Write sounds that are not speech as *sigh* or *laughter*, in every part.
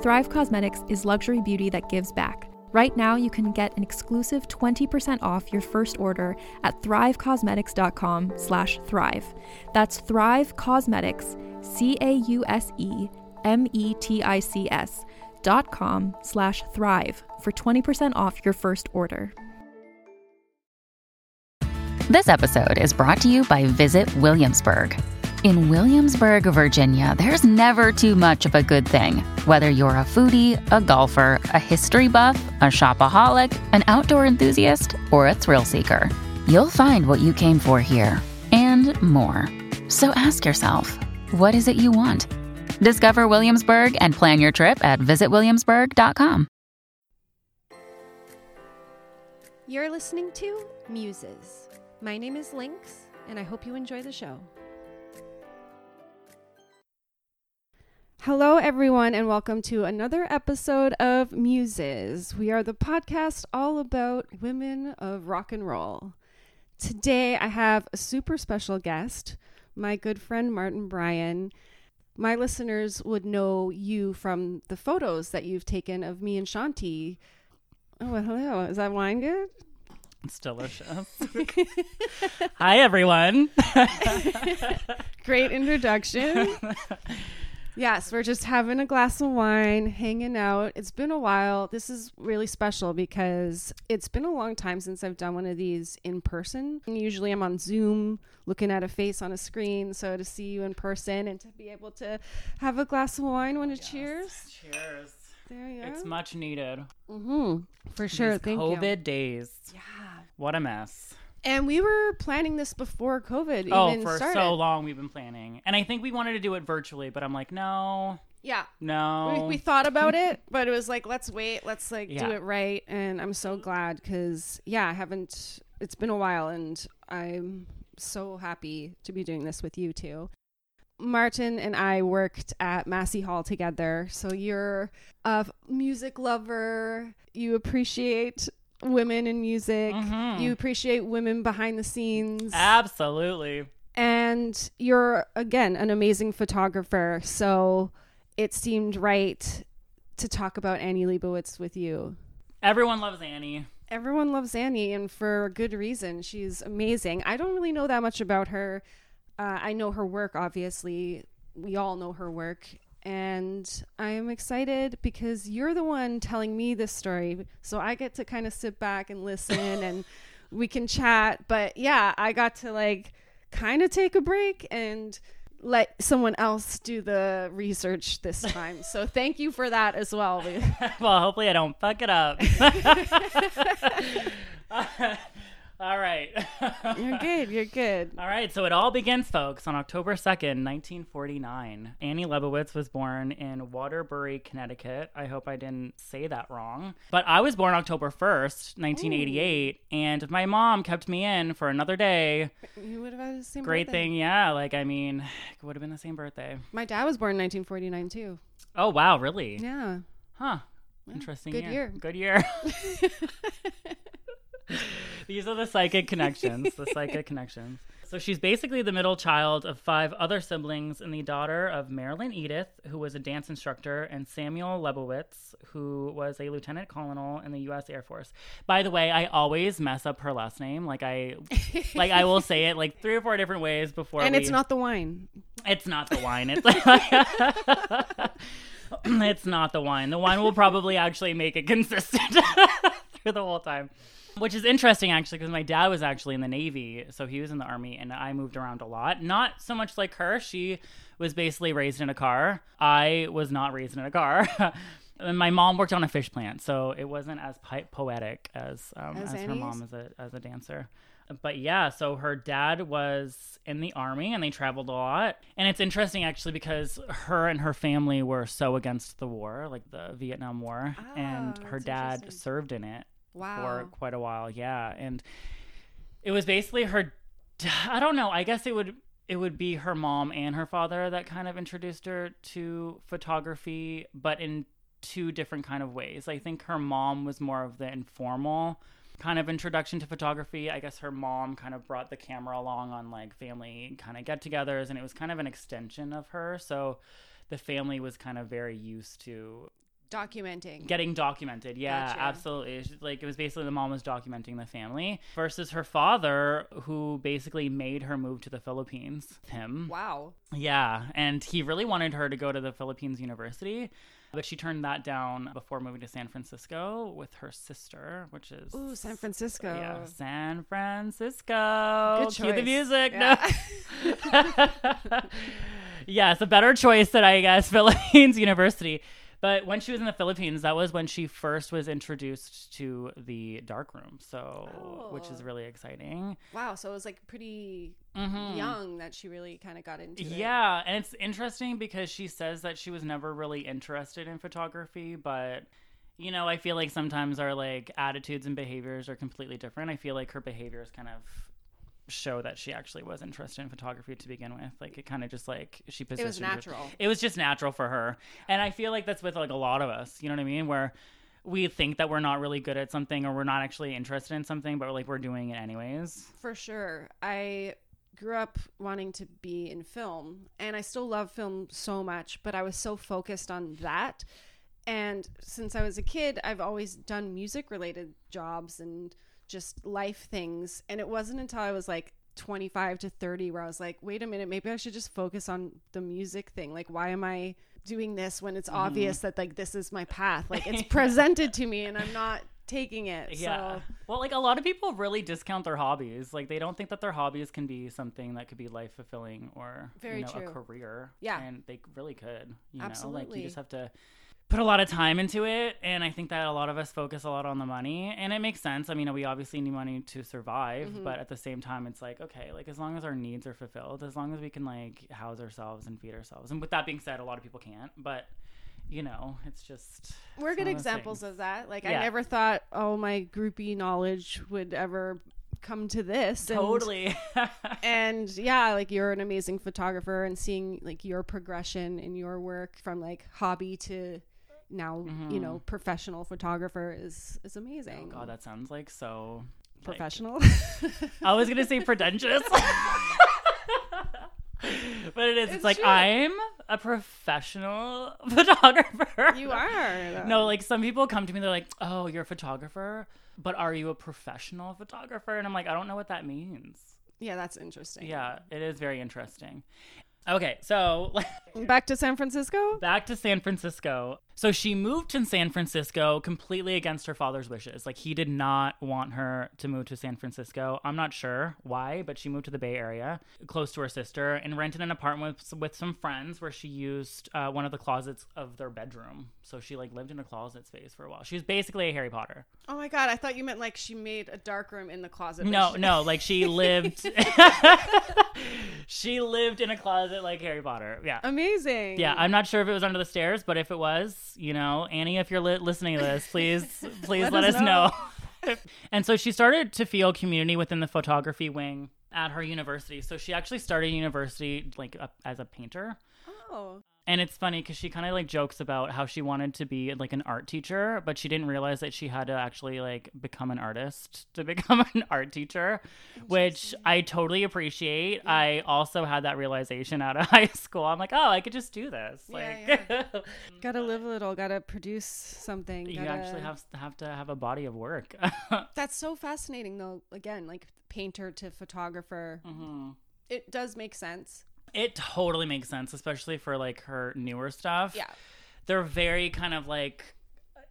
Thrive Causemetics is luxury beauty that gives back. Right now, you can get an exclusive 20% off your first order at thrivecausemetics.com slash thrive. That's Thrive Causemetics, C-A-U-S-E-M-E-T-I-C-S dot com slash thrive for 20% off your first order. This episode is brought to you by Visit Williamsburg. In Williamsburg, Virginia, there's never too much of a good thing. Whether you're a foodie, a golfer, a history buff, a shopaholic, an outdoor enthusiast, or a thrill seeker, you'll find what you came for here and more. So ask yourself, what is it you want? Discover Williamsburg and plan your trip at visitwilliamsburg.com. You're listening to Muses. My name is Lynx, and I hope you enjoy the show. Hello, everyone, and welcome to another episode of Muses. We are the podcast all about women of rock and roll. Today, I have a super special guest, my good friend Martin Bryan. My listeners would know you from the photos that you've taken of me and Shanti. Oh, well, hello. Is that wine good? It's delicious. *laughs* Hi, everyone. *laughs* Great introduction. *laughs* yes, we're just having a glass of wine, hanging out. It's been a while. This is really special because it's been a long time since I've done one of these in person. Usually I'm on Zoom looking at a face on a screen. So to see you in person and to be able to have a glass of wine when it Yes. cheers. Cheers. There you go. It's much needed. Mm-hmm. For sure. These Thank COVID you. days. Yeah. What a mess. And we were planning this before COVID oh, for started. so long we've been planning. And I think we wanted to do it virtually, but I'm like, no, Yeah. no. We, we thought about it, *laughs* but it was like, let's wait, let's like Yeah. do it right. And I'm so glad because, yeah, I haven't, it's been a while and I'm so happy to be doing this with you too. Martin and I worked at Massey Hall together. So you're a music lover, you appreciate women in music, Mhm. you appreciate women behind the scenes. Absolutely. and you're again an amazing photographer. So it seemed right to talk about annie leibovitz with you. Everyone loves Annie. everyone loves annie and for a good reason. She's amazing. I don't really know that much about her. Uh, i know her work obviously. We all know her work and i'm excited because you're the one telling me this story. So i get to kind of sit back and listen *laughs* and we can chat. But yeah i got to like kind of take a break and let someone else do the research this *laughs* time. So thank you for that as well *laughs* well, hopefully I don't fuck it up. All right. you're good you're good *laughs* All right, so it all begins, folks, on October 2nd, 1949. Annie Leibovitz was born in Waterbury, Connecticut. I hope I didn't say that wrong. But I was born October 1st, 1988, and my mom kept me in for another day. you would have had the same Great birthday. thing, yeah. Like, I mean, it would have been the same birthday. My dad was born in 1949 too. Oh, wow, really? Yeah. Huh. Interesting. good year. Good year. *laughs* *laughs* *laughs* These are the psychic connections. The psychic connections. So she's basically the middle child of five other siblings and the daughter of Marilyn Edith, who was a dance instructor, and Samuel Lebowitz, who was a lieutenant colonel in the U.S. Air Force. By the way, I always mess up her last name. Like I, like I will say it like three or four different ways before. and we- it's not the wine. It's not the wine. It's *laughs* it's not the wine. The wine will probably actually make it consistent *laughs* through the whole time. Which is interesting actually because my dad was actually in the Navy, so he was in the army and I moved around a lot. Not so much like her. She was basically raised in a car. I was not raised in a car. *laughs* And my mom worked on a fish plant, so it wasn't as poetic as um, As as, her mom as a as a dancer. But yeah, so her dad was in the army and they traveled a lot. And it's interesting actually because her and her family were so against the war, like the Vietnam War, and Ah, her dad served in it Wow. for quite a while. Yeah, and it was basically her. I don't know. I guess it would it would be her mom and her father that kind of introduced her to photography, but in two different kind of ways. I think her mom was more of the informal kind of introduction to photography. I guess her mom kind of brought the camera along on like family kind of get-togethers, and it was kind of an extension of her. So the family was kind of very used to Documenting. getting documented yeah Gotcha. absolutely It's just like it was basically the mom was documenting the family versus her father who basically made her move to the philippines him wow. yeah and he really wanted her to go to the philippines university but she turned that down before moving to san francisco with her sister which is Ooh, San Francisco. yeah san francisco Good cue the music Yeah. *laughs* no yes, a better choice than I guess *laughs* Philippines University. But when she was in the Philippines, that was when she first was introduced to the dark room. So, which is Oh. really exciting. Wow. So it was like pretty Mhm. young that she really kind of got into it. Yeah, and it's interesting because she says that she was never really interested in photography, but you know, I feel like sometimes our like attitudes and behaviors are completely different. I feel like her behaviors kind of show that she actually was interested in photography to begin with. Like it kind of just like she positioned. It was her- natural. it was just natural for her. And I feel like that's with like a lot of us, you know what I mean? Where we think that we're not really good at something or we're not actually interested in something, but like we're doing it anyways. For sure. I grew up wanting to be in film and I still love film so much, but I was so focused on that. And since I was a kid, I've always done music related jobs and just life things. And it wasn't until I was like 25 to 30 where I was like, wait a minute, maybe I should just focus on the music thing. Like, why am I doing this when it's mm-hmm. obvious that like this is my path? Like, it's *laughs* presented to me and I'm not taking it. Yeah. So, Well, like a lot of people really discount their hobbies. Like they don't think that their hobbies can be something that could be life fulfilling or Very you know, true. a career. Yeah. And they really could. You know, like you just have to put a lot of time into it and I think that a lot of us focus a lot on the money and it makes sense. I mean, we obviously need money to survive, Mm-hmm. but at the same time it's like, okay, like as long as our needs are fulfilled, as long as we can like house ourselves and feed ourselves. And with that being said, a lot of people can't, but you know, it's just we're it's good examples things. of that. Like Yeah. I never thought, oh, my groupie knowledge would ever come to this. And- Totally. *laughs* And, yeah, like you're an amazing photographer, and seeing like your progression in your work from like hobby to now, you know, professional photographer is is amazing. Mm-hmm. Oh god, that sounds like so like- professional. *laughs* I was gonna say pretentious. *laughs* but it is. It's, It's like true. I'm a professional *laughs* photographer. you are. No, like some people come to me, they're like, "Oh, you're a photographer, but are you a professional photographer?" And I'm like, "I don't know what that means." Yeah, that's interesting. Yeah, it is very interesting. Okay, so Back to San Francisco. back to San Francisco. So she moved to San Francisco completely against her father's wishes. Like he did not want her to move to San Francisco. I'm not sure why, but she moved to the Bay Area, close to her sister, and rented an apartment with, with some friends where she used uh, one of the closets of their bedroom. So she like lived in a closet space for a while. She was basically a Harry Potter. Oh my god, I thought you meant like she made a dark room in the closet. No, she- no, like she *laughs* lived. *laughs* she lived in a closet like Harry Potter. Yeah. Amazing. Yeah, I'm not sure if it was under the stairs, but if it was, you know, Annie, if you're li- listening to this, please, *laughs* please let, Let us us know. *laughs* and so she started to feel community within the photography wing at her university. So she actually started university like uh, as a painter, Oh. And it's funny because she kind of like jokes about how she wanted to be like an art teacher, but she didn't realize that she had to actually like become an artist *laughs* to become an art teacher, which I totally appreciate. I also had that realization out of *laughs* high school. I'm like, oh, I could just do this. Like, Yeah, *laughs* gotta live a little, gotta produce something. you gotta- actually have have to have a body of work. That's so fascinating, though. Again, like painter to photographer, Mm-hmm. it does make sense. It totally makes sense, especially for like her newer stuff. Yeah. they're very kind of like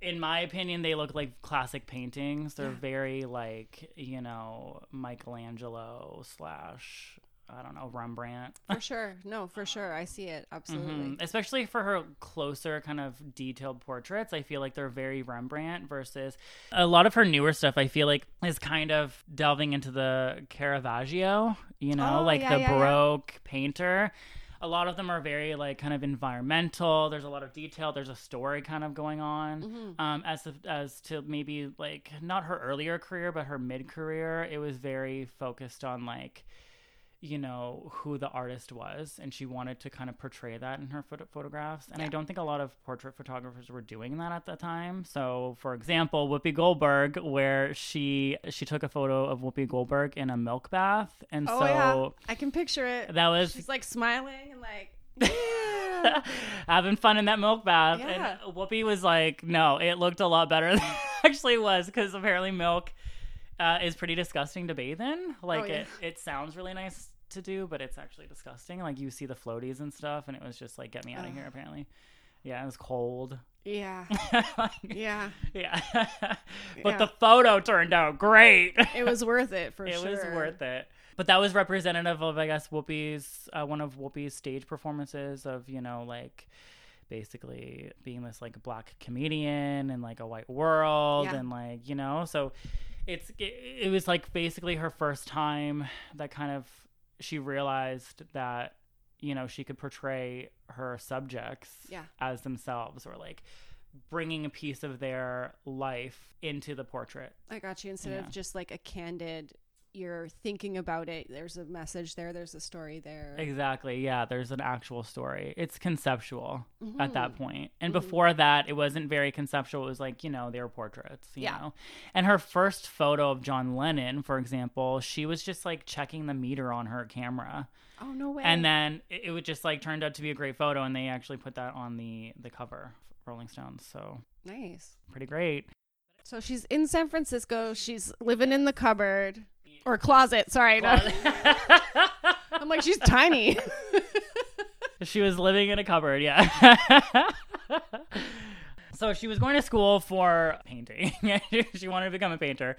in my opinion they look like classic paintings they're very like you know michelangelo slash i don't know rembrandt For sure. No, for sure. I see it. Absolutely. Mhm. especially for her closer kind of detailed portraits i feel like they're very rembrandt versus a lot of her newer stuff i feel like is kind of delving into the caravaggio you know Oh, like yeah, the yeah, yeah. painter a lot of them are very like kind of environmental there's a lot of detail there's a story kind of going on Mm-hmm. um as to, as to maybe like not her earlier career but her mid career it was very focused on like you know who the artist was and she wanted to kind of portray that in her photo- photographs and i don't think a lot of portrait photographers were doing that at the time so for example whoopi goldberg where she she took a photo of whoopi goldberg in a milk bath and Oh so yeah, I can picture it. that was She's like smiling and like, *laughs* yeah. having fun in that milk bath. Yeah. And Whoopi was like, no, it looked a lot better *laughs* than it actually was because apparently milk uh, is pretty disgusting to bathe in. Like Oh, yeah. it, it sounds really nice to do, but it's actually disgusting. Like you see the floaties and stuff, and it was just like, get me out of here. Apparently, yeah, it was cold. yeah, *laughs* Like, yeah. yeah, *laughs* but Yeah. the photo turned out great. It was worth it for it *laughs* sure. It was worth it. But that was representative of, I guess, Whoopi's uh, one of Whoopi's stage performances of you know like basically being this like black comedian in like a white world Yeah. and like you know so it's it, it was like basically her first time that kind of she realized that you know she could portray her subjects Yeah. as themselves or like bringing a piece of their life into the portrait I got you. Instead Yeah. of just like a candid, you're thinking about it. There's a message there. There's a story there. Exactly. Yeah, there's an actual story. It's conceptual at that Mm-hmm. point. And before that, it wasn't very conceptual. It was like, you know, they were portraits, you Yeah. know. And her first photo of John Lennon, for example, she was just like checking the meter on her camera. Oh no way. And then it, it would just like turned out to be a great photo and they actually put that on the the cover Rolling Stones. So, nice. pretty great. So she's in San Francisco. She's living in the cupboard or closet. Sorry, not- I'm like she's tiny. *laughs* She was living in a cupboard, yeah. so she was going to school for painting. *laughs* she wanted to become a painter.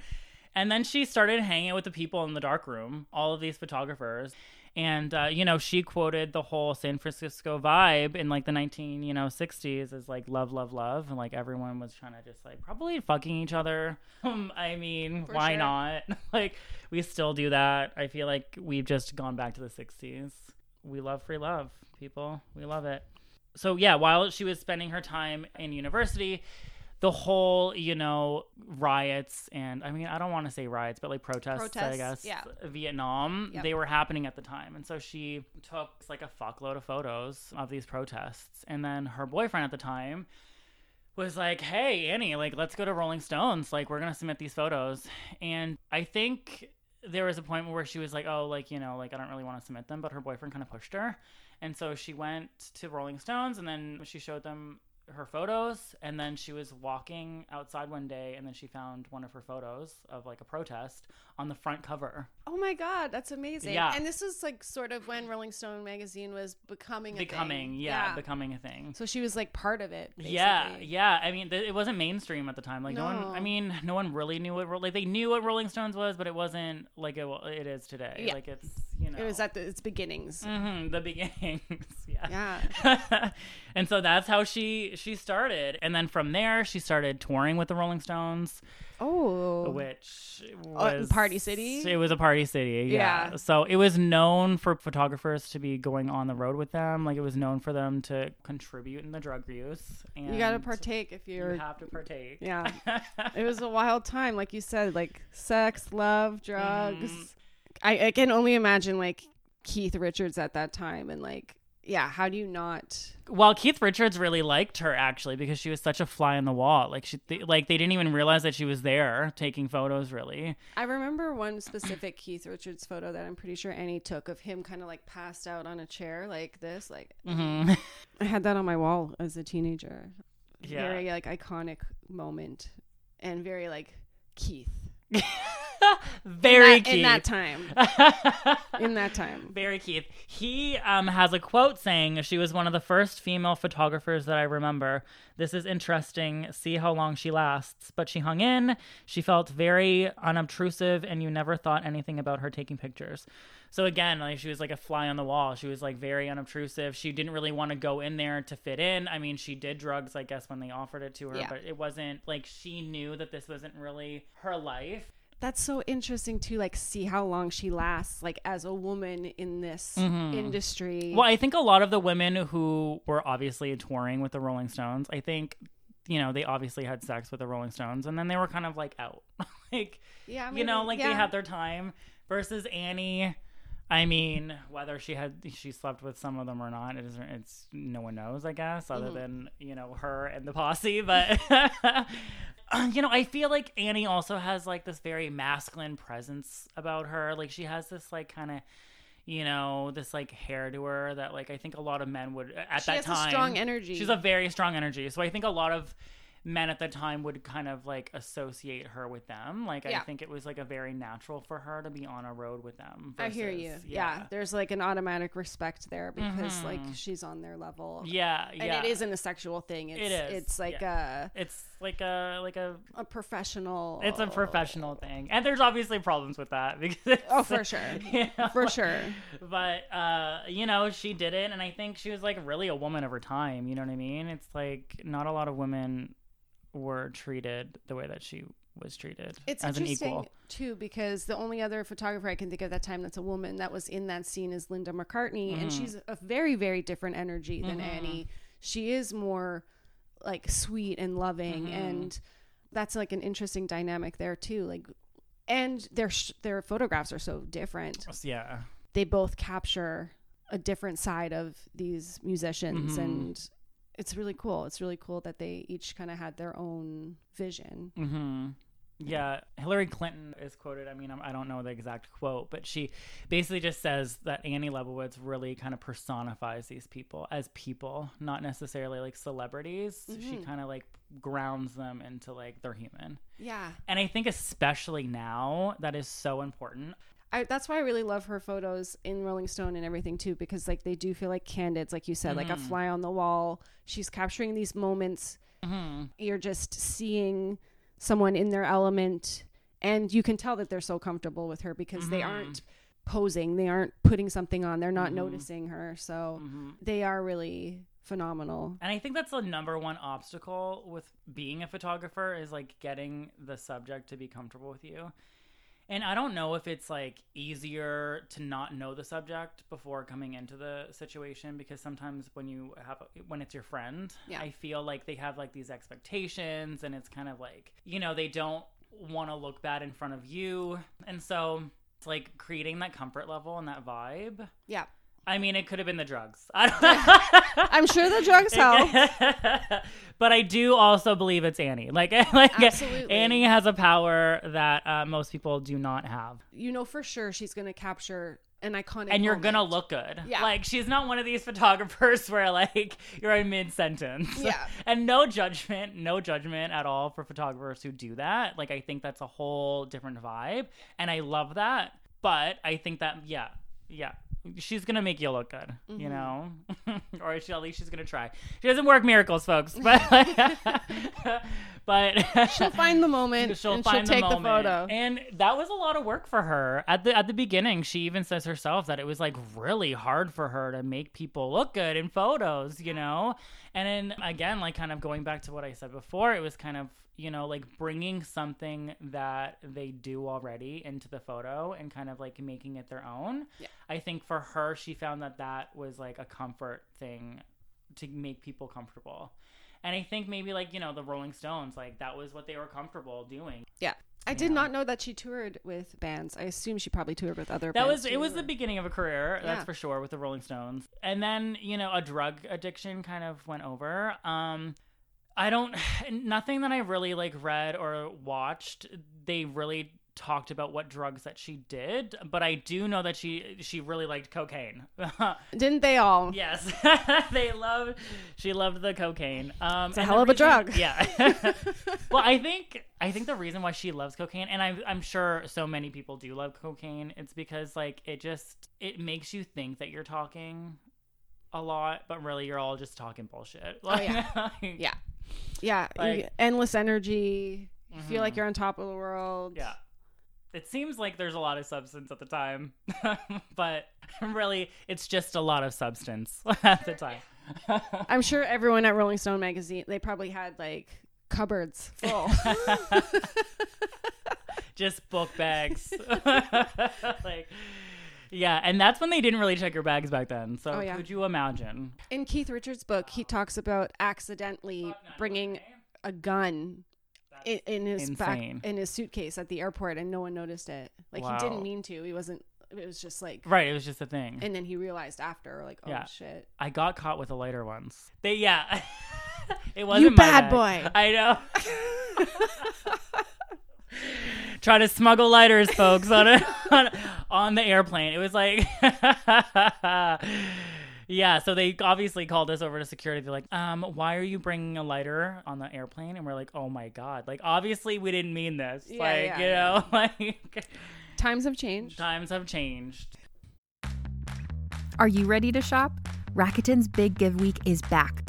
And then she started hanging out with the people in the dark room, all of these photographers. And uh, you know, she quoted the whole San Francisco vibe in like the 19, you know, 60s as like love, love, love, and like everyone was trying to just like probably fucking each other. *laughs* Um, I mean, For why sure. not? *laughs* like we still do that. I feel like we've just gone back to the 60s. We love free love, people. We love it. So yeah, while she was spending her time in university, the whole, you know, riots and I mean, I don't want to say riots, but like protests, I guess, yeah. Vietnam, Yep. they were happening at the time. And so she took like a fuckload of photos of these protests. And then her boyfriend at the time was like, "Hey, Annie, like let's go to Rolling Stones. Like we're going to submit these photos." And I think there was a point where she was like, "Oh, like, you know, like I don't really want to submit them," but her boyfriend kind of pushed her. And so she went to Rolling Stones and then she showed them her photos and then she was walking outside one day and then she found one of her photos of like a protest on the front cover oh my god, that's amazing. Yeah. And this is like sort of when Rolling Stone magazine was becoming a becoming thing. yeah, becoming a thing so she was like part of it. Yeah, basically. yeah. I mean, th- it wasn't mainstream at the time. Like no. one. I mean, no one really knew what. Like they knew what Rolling Stones was, but it wasn't like it, it is today. Yeah. Like it's you know. It was at the, its beginnings. Mhm, the beginnings. *laughs* yeah. Yeah. *laughs* and so that's how she she started, and then from there she started touring with the Rolling Stones, Oh. which Oh, was Party City? It was a party city. Yeah. Yeah. So it was known for photographers to be going on the road with them. Like it was known for them to contribute in the drug use. And You got to partake if you you're. have to partake. Yeah. *laughs* it was a wild time, like you said, like sex, love, drugs. Mhm. I, I can only imagine like Keith Richards at that time and like yeah, how do you not? Well, Keith Richards really liked her actually because she was such a fly on the wall. Like she, they, like they didn't even realize that she was there taking photos. Really, I remember one specific Keith Richards photo that I'm pretty sure Annie took of him kind of like passed out on a chair like this. Like mm-hmm. I had that on my wall as a teenager. Yeah. Very like iconic moment and very like Keith. *laughs* *laughs* very in that, Keith. in that time. *laughs* in that time. Very Keith. He um, has a quote saying, She was one of the first female photographers that I remember. This is interesting. See how long she lasts. But she hung in. She felt very unobtrusive, and you never thought anything about her taking pictures. So again, like she was like a fly on the wall. She was like very unobtrusive. She didn't really want to go in there to fit in. I mean, she did drugs, I guess, when they offered it to her, Yeah. but it wasn't like she knew that this wasn't really her life. That's so interesting to like see how long she lasts like as a woman in this industry. Mm-hmm. Well, I think a lot of the women who were obviously touring with the Rolling Stones, I think, you know, they obviously had sex with the Rolling Stones and then they were kind of like out. *laughs* like, Yeah, you know, like they had their time versus Annie. I mean, whether she had she slept with some of them or not, it isn't. It's no one knows, I guess, other Mm-hmm. than you know her and the posse. But *laughs* you know, I feel like Annie also has like this very masculine presence about her. Like she has this like kind of, you know, this like hair to her that like I think a lot of men would at She that has a time. strong energy. She's a very strong energy. So I think a lot of men at the time would kind of like associate her with them. Like I think it was like a very natural for her to be on a road with them. I hear you. versus- Yeah. there's like an automatic respect there because like she's on their level. Mm-hmm. Yeah, and yeah. it isn't a sexual thing. It's, It is, It's like It's like a like a a a professional. it's a professional thing, and there's obviously problems with that *laughs* because Oh, for sure. *laughs* you know, For sure. but uh you know she did it and i think she was like really a woman of her time you know what i mean it's like not a lot of women were treated the way that she was treated It's as an equal too because the only other photographer I can think of that time that's a woman that was in that scene is Linda McCartney, and Mm-hmm. she's a very very different energy than Annie. She is more like sweet and loving, Mm-hmm. and that's like an interesting dynamic there too. Like, and their sh- their photographs are so different. yeah They both capture a different side of these musicians Mm-hmm. and. It's really cool. It's really cool that they each kind of had their own vision. hmm Yeah, Hillary Clinton is quoted. I mean, I don't know the exact quote, but she basically just says that Annie Leibovitz really kind of personifies these people as people, not necessarily like celebrities. She kind of like grounds them into like they're human. Yeah. And I think especially now that is so important. I, that's why I really love her photos in Rolling Stone and everything too, because like they do feel like candids, like you said, like a Mm-hmm. fly on the wall. She's capturing these moments. Mm-hmm. You're just seeing someone in their element, and you can tell that they're so comfortable with her because they Mm-hmm. aren't posing, they aren't putting something on, they're not noticing her. So Mm-hmm. they are really phenomenal. And I think that's the number one obstacle with being a photographer is like getting the subject to be comfortable with you. And I don't know if it's like easier to not know the subject before coming into the situation because sometimes when you have when it's your friend, Yeah. I feel like they have like these expectations and it's kind of like, you know, they don't want to look bad in front of you. And so it's like creating that comfort level and that vibe. Yeah. I mean, it could have been the drugs. I *laughs* don't I'm sure the drugs help. *laughs* but I do also believe it's Annie. *laughs* Like, like Absolutely. Annie has a power that uh, most people do not have, You know for sure she's going to capture an iconic and you're gonna look good. Yeah. Like, she's not one of these photographers where like you're in mid sentence. Yeah. and no judgment, no judgment at all for photographers who do that. Like, I think that's a whole different vibe, and I love that. But I think that yeah, yeah. She's gonna make you look good, Mm-hmm. you know, *laughs* or she, at least she's gonna try. She doesn't work miracles, folks, *laughs* but *laughs* but She'll find the moment she'll and find she'll take the, the, photo. And that was a lot of work for her at the at the beginning. She even says herself that it was like really hard for her to make people look good in photos, you know. And then again, like kind of going back to what I said before, it was kind of you know like bringing something that they do already into the photo and kind of like making it their own. Yeah. I think for her, she found that that was like a comfort thing to make people comfortable. And I think maybe like, you know, the Rolling Stones, like that was what they were comfortable doing. Yeah. I did not know that she toured with bands. I assume she probably toured with other That bands. was it too, was the beginning of a career, that's for sure, with the Rolling Stones. And then, you know, a drug addiction kind of went over. Um I don't *sighs* nothing that I really like read or watched, they really talked about what drugs that she did, but I do know that she she really liked cocaine. *laughs* Didn't they all? yes. *laughs* they loved she loved the cocaine. Um It's a hell of a drug. Yeah. *laughs* well, I think I think the reason why she loves cocaine, and I'm I'm sure so many people do love cocaine, it's because like it just it makes you think that you're talking a lot, but really you're all just talking bullshit. Oh, yeah. Like- Yeah. Yeah. you- endless energy. You feel like Mhm. you're on top of the world. Yeah. It seems like there's a lot of substance at the time, *laughs* but *laughs* really it's just a lot of substance *laughs* at the time. I'm sure everyone at Rolling Stone magazine, they probably had like cupboards full. just book bags. like yeah, and that's when they didn't really check your bags back then. So Oh, yeah. could you imagine? In Keith Richards' book, he talks about accidentally bringing a gun in, in his insane. back in his suitcase at the airport, and no one noticed it. Like he didn't mean to. He wasn't. It was just like. Right, it was just a thing. And then he realized after, like, oh Yeah. shit. I got caught with a lighter once. They yeah. *laughs* it wasn't my bad bag. boy. I know. *laughs* *laughs* Try to smuggle lighters, folks, on a, *laughs* on, on the airplane. It was like *laughs* Yeah, so they obviously called us over to security. They're like, um, why are you bringing a lighter on the airplane? And we're like, oh my God. Like, obviously, we didn't mean this. Yeah, like, yeah, you yeah. know, *laughs* like, Times have changed. times have changed. Are you ready to shop? Rakuten's Big Give Week is back.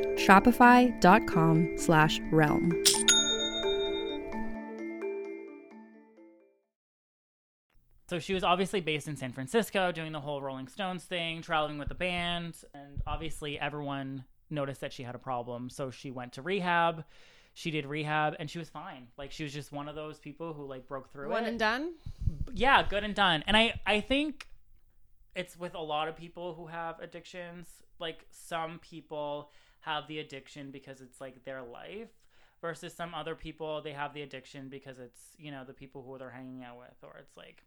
Shopify.com slash realm. So she was obviously based in San Francisco, doing the whole Rolling Stones thing, traveling with the band, and obviously everyone noticed that she had a problem. So she went to rehab. She did rehab, and she was fine. Like she was just one of those people who like broke through One it. and done. yeah, good and done. And I I think it's with a lot of people who have addictions. Like some people have the addiction because it's like their life versus some other people they have the addiction because it's, you know, the people who they're hanging out with or it's like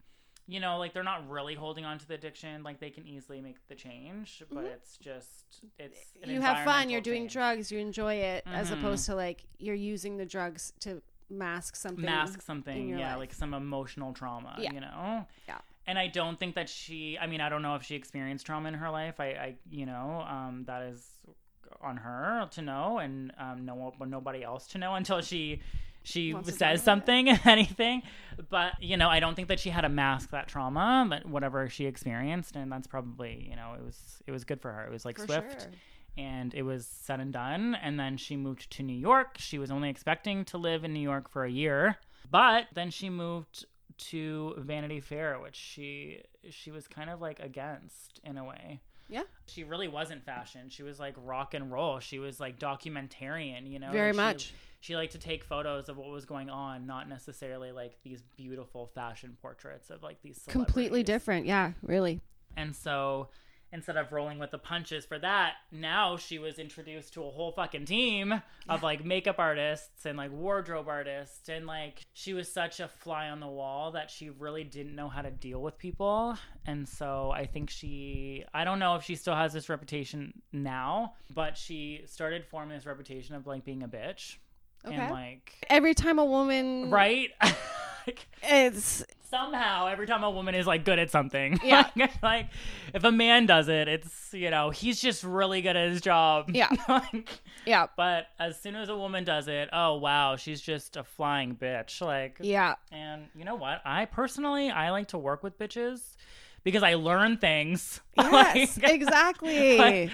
you know, like they're not really holding on to the addiction. Like they can easily make the change, but it's just it's Mm-hmm. you have fun. You're doing change. drugs. You enjoy it, as Mhm. opposed to like you're using the drugs to mask something. mask something yeah life. like some emotional trauma Yeah. you know Yeah. and i don't think that she i mean i don't know if she experienced trauma in her life i i you know um that is on her to know and um no nobody else to know *laughs* until she she Wants says it. something *laughs* anything. But you know i don't think that she had to mask that trauma but whatever she experienced and that's probably you know it was it was good for her. It was like For swift sure. and it was said and done. And then she moved to new york. She was only expecting to live in new york for a year but then she moved to vanity fair which she she was kind of like against in a way Yeah. she really wasn't fashion she was like rock and roll she was like documentarian you know Very She- much. she liked to take photos of what was going on not necessarily like these beautiful fashion portraits of like these Completely different. Yeah. Really. And so instead of rolling with the punches for that, now she was introduced to a whole fucking team of like makeup artists and like wardrobe artists. And like she was such a fly on the wall that she really didn't know how to deal with people. And so I think she, I don't know if she still has this reputation now, but she started forming this reputation of like being a bitch. Okay. And like, Every time a woman, right? *laughs* It's somehow every time a woman is like good at something *laughs* Yeah. like, like, if a man does it it's you know he's just really good at his job *laughs* Yeah. Like, yeah. but as soon as a woman does it oh wow she's just a flying bitch like Yeah. and you know what i personally i like to work with bitches because i learn things Yes. Like, exactly. like,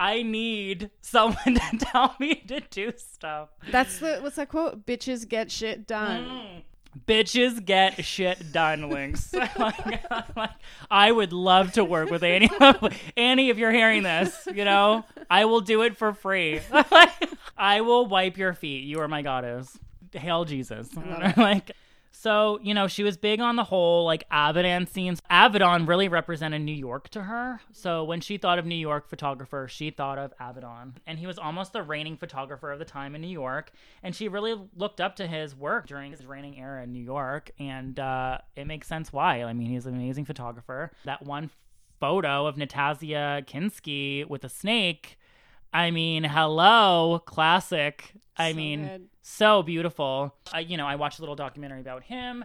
i need someone *laughs* to tell me to do stuff That's the what's that quote? Bitches get shit done. Mm. Bitches get shit done, Lynx. *laughs* like, like, I would love to work with Annie. *laughs* Annie, if you're hearing this, you know, I will do it for free. I will wipe your feet. You are my goddess. Hail Jesus. like, so, you know, she was big on the whole like Avedon scenes. Avedon really represented New York to her. So when she thought of New York photographer, she thought of Avedon. And he was almost the reigning photographer of the time in New York. And she really looked up to his work during his reigning era in New York. And uh, it makes sense why. I mean, he's an amazing photographer. That one photo of Natasia Kinski with a snake. I mean, hello, classic. I So mean, good. so beautiful. I, you know, I watched a little documentary about him.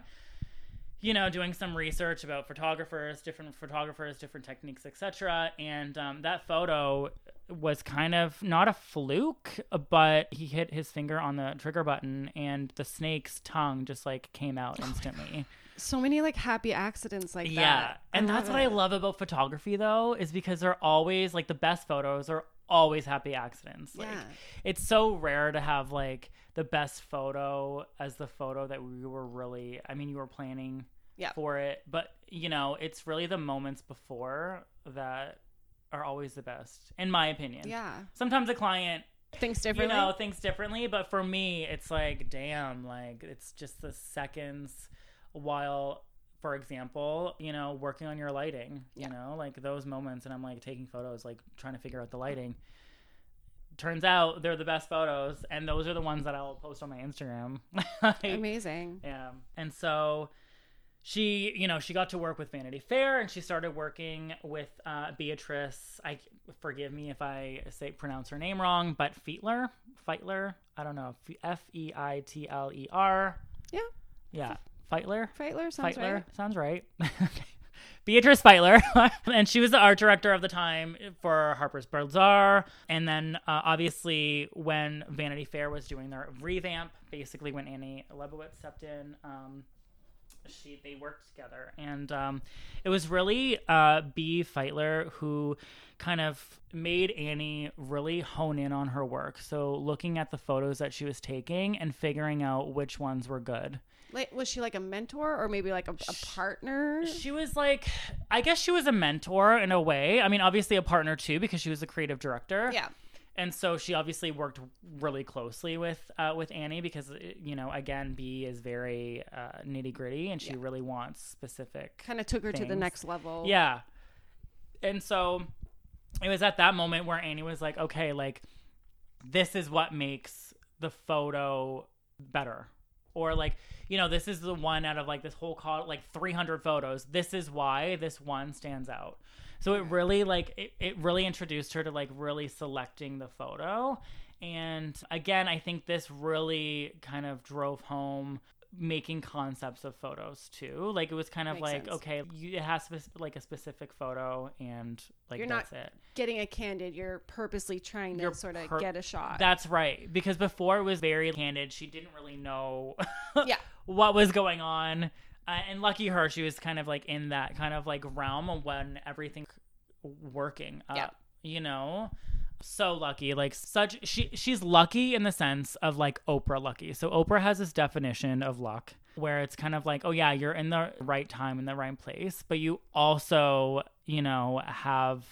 You know, doing some research about photographers, different photographers, different techniques, etc. And um, that photo was kind of not a fluke, but he hit his finger on the trigger button, and the snake's tongue just like came out instantly. So many like happy accidents like yeah. that. And that's what I love about photography though, is because they're always like the best photos are always happy accidents. Like Yeah. it's so rare to have like the best photo as the photo that we were really I mean you were planning Yeah. for it, but you know, it's really the moments before that are always the best in my opinion. Yeah. Sometimes a client Thinks differently. you know thinks differently but for me it's like damn like it's just the seconds while for example you know working on your lighting Yeah. you know like those moments and i'm like taking photos like trying to figure out the lighting turns out they're the best photos and those are the ones that i'll post on my instagram *laughs* Like, Amazing. yeah. And so she, you know, she got to work with Vanity Fair and she started working with uh, Beatrice. I forgive me if I say pronounce her name wrong, but Feitler, Feitler, I don't know, F E I T L E R. Yeah. Yeah, Feitler. Feitler sounds Feitler right. sounds right. *laughs* Beatrice Feitler, *laughs* and she was the art director of the time for Harper's Bazaar. And then, uh, obviously, when Vanity Fair was doing their revamp, basically when Annie Leibovitz stepped in, um, she they worked together, and um, it was really uh, B. Feitler who kind of made Annie really hone in on her work. So looking at the photos that she was taking and figuring out which ones were good. Like, was she like a mentor or maybe like a, a partner? She was like, I guess she was a mentor in a way. I mean, obviously a partner too, because she was a creative director. Yeah. And so she obviously worked really closely with uh, with Annie because you know again B is very uh, nitty gritty and she Yeah. really wants specific. Kind of took her to the next level. Yeah. And so it was at that moment where Annie was like, okay, like this is what makes the photo better. Or like, you know, this is the one out of like this whole call like 300 photos. This is why this one stands out. So it really like it, it really introduced her to like really selecting the photo. And again, I think this really kind of drove home making concepts of photos too. Like it was kind of Makes like, sense. okay, you, it has like a specific photo and like You're not that's it. Getting a candid, you're purposely trying to You're sort of per- get a shot. That's right. Because before it was very candid. She didn't really know *laughs* yeah. what was going on. Uh, and lucky her, she was kind of like in that kind of like realm when everything working up, Yeah. you know? So lucky, like such she she's lucky in the sense of like Oprah lucky. So Oprah has this definition of luck where it's kind of like, oh yeah, you're in the right time in the right place, but you also, you know, have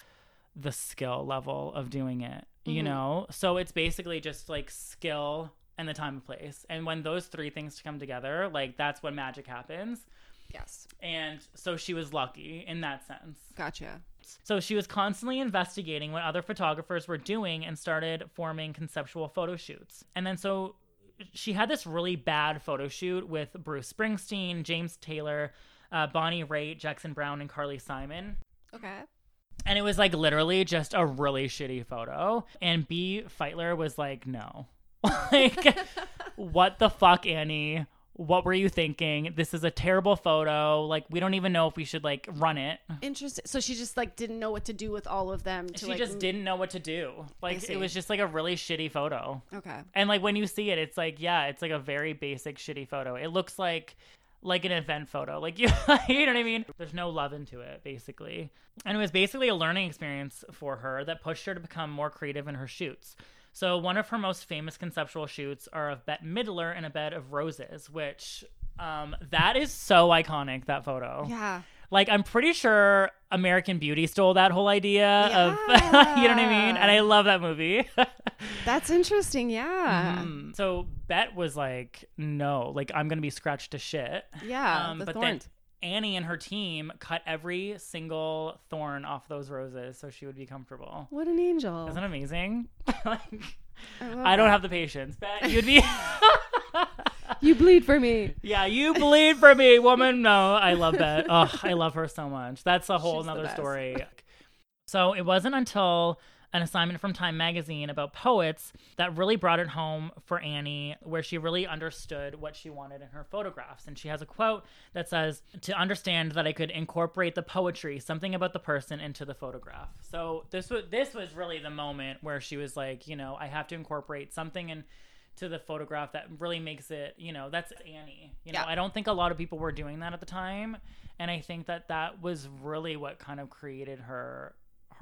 the skill level of doing it, you Mhm. know? So it's basically just like skill and the time and place. And when those three things come together, like that's when magic happens. Yes. And so she was lucky in that sense. Gotcha. So she was constantly investigating what other photographers were doing and started forming conceptual photo shoots. And then so she had this really bad photo shoot with Bruce Springsteen, James Taylor, uh, Bonnie Raitt, Jackson Browne, and Carly Simon. Okay. And it was like literally just a really shitty photo. And B. Feitler was like, no. *laughs* like, *laughs* what the fuck, Annie? What were you thinking? This is a terrible photo. Like, we don't even know if we should like run it. Interesting. So she just like didn't know what to do with all of them. To, She like, just didn't know what to do. Like, it was just like a really shitty photo. Okay. And like when you see it, it's like, yeah, it's like a very basic shitty photo. It looks like like an event photo. Like *laughs* you, you know what I mean? There's no love into it, basically. And it was basically a learning experience for her that pushed her to become more creative in her shoots. So one of her most famous conceptual shoots are of Bette Midler in a bed of roses, which um that is so iconic that photo. Yeah. Like I'm pretty sure American Beauty stole that whole idea of *laughs* you know what I mean? And I love that movie. *laughs* That's interesting. Yeah. Mm. So Bette was like, no, like I'm gonna be scratched to shit. Yeah. Um, the but thorns. then Annie and her team cut every single thorn off those roses so she would be comfortable. what an angel. Isn't that amazing? *laughs* like, I, I don't have the patience. Bet *laughs* you'd be. You bleed for me. yeah, you bleed for me, woman. No, I love that. Oh, I love her so much. That's a whole She's the nother story. So it wasn't until an assignment from Time magazine about poets that really brought it home for Annie, where she really understood what she wanted in her photographs. And she has a quote that says, To understand that I could incorporate the poetry, something about the person, into the photograph. So this was this was really the moment where she was like, you know, I have to incorporate something in to the photograph that really makes it, you know, that's Annie. You know, Yeah. I don't think a lot of people were doing that at the time, and I think that that was really what kind of created her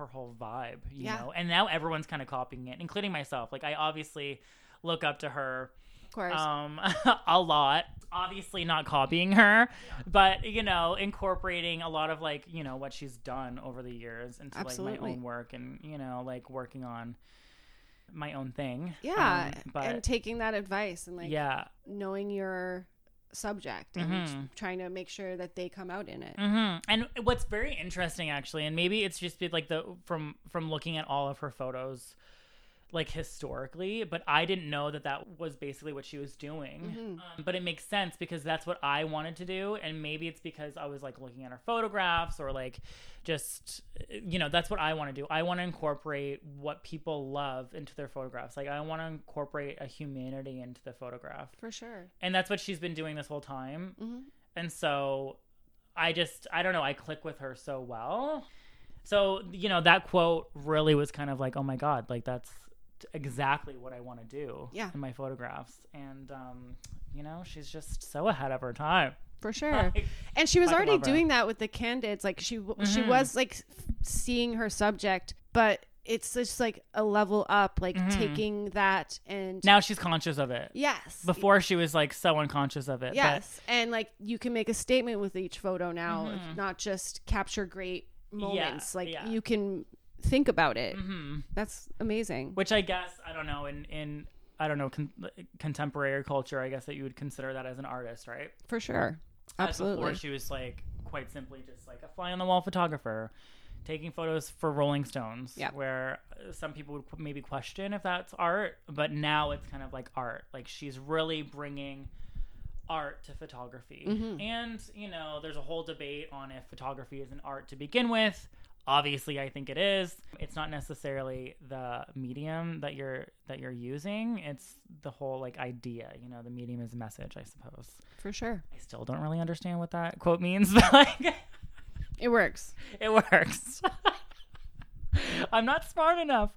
her whole vibe, you Yeah. know. And now everyone's kind of copying it, including myself. Like I obviously look up to her Of course. um *laughs* a lot obviously not copying her but you know incorporating a lot of like you know what she's done over the years into like my own work and you know like working on my own thing yeah. Um, but and taking that advice and like yeah knowing your subject and Mhm. trying to make sure that they come out in it. hmm And what's very interesting, actually, and maybe it's just like the from from looking at all of her photos, like historically, but I didn't know that that was basically what she was doing. Um, but it makes sense because that's what I wanted to do, and maybe it's because I was like looking at her photographs or like just you know that's what I want to do. I want to incorporate what people love into their photographs. Like I want to incorporate a humanity into the photograph For sure. and that's what she's been doing this whole time Mhm. and so i just i don't know i click with her so well so you know that quote really was kind of like oh my god like that's exactly what i want to do Yeah. in my photographs and um you know she's just so ahead of her time For *laughs* sure. Like, and she was already doing that with the candidates. Like she w she was like seeing her subject, but it's just like a level up, like Mhm. taking that and now she's conscious of it yes, before she was like so unconscious of it but- yes, and like you can make a statement with each photo now, Mhm. not just capture great moments. like yeah. you can think about it. Mhm. That's amazing. which I guess I don't know in in I don't know con- contemporary culture. I guess that you would consider that as an artist, right? For sure. As Absolutely. before, she was like quite simply just like a fly on the wall photographer, taking photos for Rolling Stones. Yeah. Where some people would maybe question if that's art, but now it's kind of like art. Like she's really bringing art to photography. Mm-hmm. And, you know, there's a whole debate on if photography is an art to begin with. Obviously, I think it is. It's not necessarily the medium that you're that you're using. It's the whole like idea, you know, the medium is a message, I suppose. For sure. I still don't really understand what that quote means, *laughs* but like It works. *laughs* it works. *laughs* I'm not smart enough.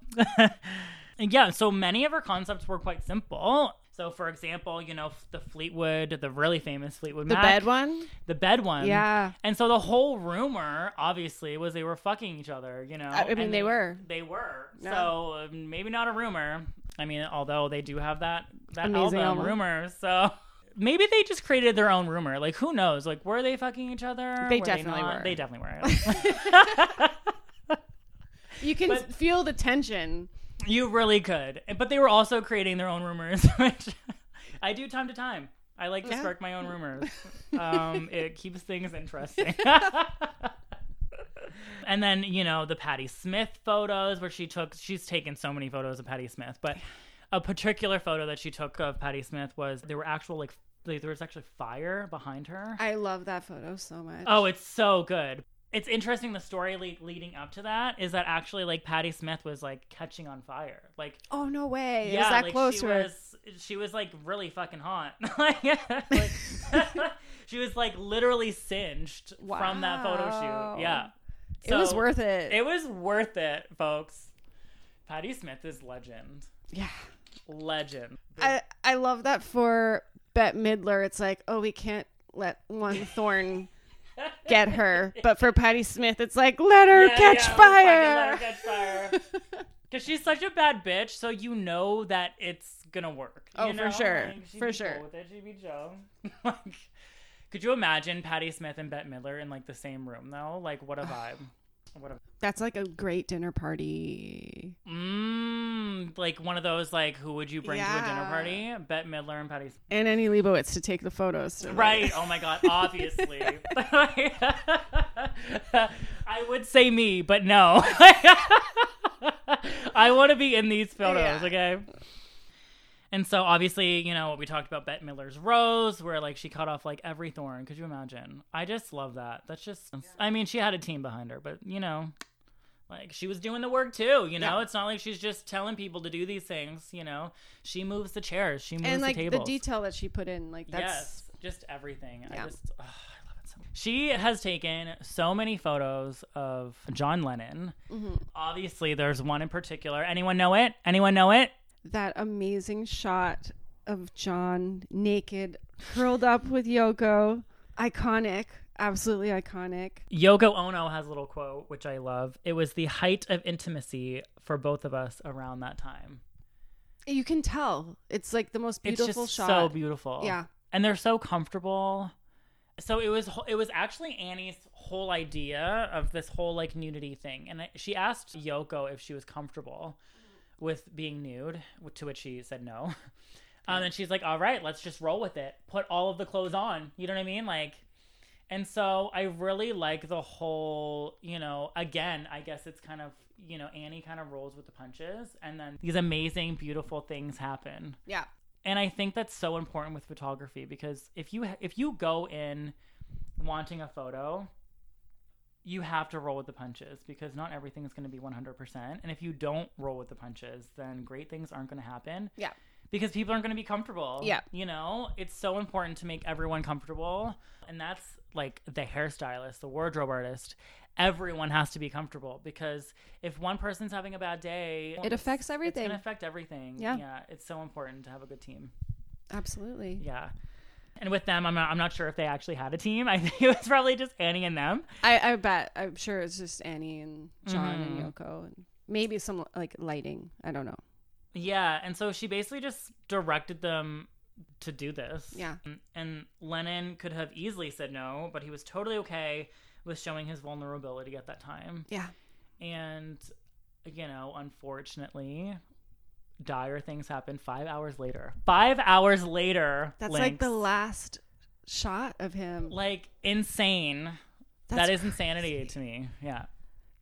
yeah, so many of her concepts were quite simple. So, for example, you know, the Fleetwood, the really famous Fleetwood The Mac, bed one? the bed one, Yeah. And so the whole rumor, obviously, was they were fucking each other. You know, I- mean, And they were. They were. Yeah. So maybe not a rumor. I mean, although they do have that that Amazing album, album. rumors. So maybe they just created their own rumor. Like, who knows? Like, were they fucking each other? They Were definitely not? were. They definitely were. *laughs* *laughs* You can But- feel the tension. You really could. But they were also creating their own rumors, *laughs* which I do time to time. I like to Yeah. spark my own rumors. *laughs* Um, it keeps things interesting. *laughs* and then, you know, the Patti Smith photos where she took, she's taken so many photos of Patti Smith, but a particular photo that she took of Patti Smith was there were actual, like, like there was actually fire behind her. I love that photo so much. Oh, it's so good. It's interesting. The story le- leading up to that is that actually, like, Patti Smith was like catching on fire. Like, Oh no way! yeah, Is that like close she was, she was like really fucking hot. *laughs* like, *laughs* *laughs* she was like literally singed from that photo shoot. Yeah, it was worth it. It was worth it, folks. Patti Smith is legend. yeah. Legend. I I love that for Bette Midler. It's like, oh, we can't let one thorn get her, but for Patti Smith, it's like, let her Yeah, catch yeah, fire. let her catch fire. *laughs* Because she's such a bad bitch, so you know that it's gonna work. Oh, you for sure. Like, For sure. Cool with it. She'd be Joe. *laughs* like, could you imagine Patti Smith and Bette Midler in like the same room though? Like, what a vibe. What a That's like a great dinner party. mmm, like one of those like who would you bring to a dinner party? Bette Midler and Patti. Smith. And Annie Leibovitz to take the photos. to, *laughs* like- Right. Oh my god. Obviously. *laughs* I would say me, but no. *laughs* I want to be in these photos. Yeah. Okay. And so obviously, you know, we talked about Bette Miller's rose, where like she cut off like every thorn. Could you imagine? I just love that. That's just. I mean, she had a team behind her, but you know. Like she was doing the work too, you know. Yeah. It's not like she's just telling people to do these things, you know. She moves the chairs, she moves And like the the, detail that she put in, like that's Yes, just everything. I just, I love it so much. She has taken so many photos of John Lennon. Mm-hmm. Obviously, there's one in particular. Anyone know it? Anyone know it? That amazing shot of John naked, curled up with Yoko. Iconic. Absolutely iconic. Yoko Ono has a little quote, which I love. It was the height of intimacy for both of us around that time. You can tell. It's like the most beautiful it's just shot. so beautiful. Yeah. and they're so comfortable. So it was it was actually Annie's whole idea of this whole like nudity thing, and she asked Yoko if she was comfortable with being nude, to which she said no. *laughs* Um, and she's like, "All right, let's just roll with it. Put all of the clothes on." You know what I mean? Like, and so I really like the whole, you know, again, I guess it's kind of, you know, Annie kind of rolls with the punches, and then these amazing, beautiful things happen Yeah. and I think that's so important with photography because if you if you go in wanting a photo, you have to roll with the punches because not everything is going to be 100%. And if you don't roll with the punches, then great things aren't going to happen Yeah. because people aren't going to be comfortable. Yeah. You know, it's so important to make everyone comfortable. And that's like the hairstylist, the wardrobe artist. Everyone has to be comfortable because if one person's having a bad day, It affects everything. It's going to affect everything. Yeah. Yeah. It's so important to have a good team. Absolutely. Yeah. And with them, I'm not, I'm not sure if they actually had a team. *laughs* I think it was probably just Annie and them. I, I bet. I'm sure it's just Annie and John Mhm. and Yoko and maybe some like lighting. I don't know. Yeah. And so she basically just directed them to do this. Yeah. And, and Lennon could have easily said no, but he was totally okay with showing his vulnerability at that time. Yeah. And, you know, unfortunately, dire things happen five hours later. Five hours later. That's like the last shot of him. Like, insane. That's that is insanity to me. Yeah.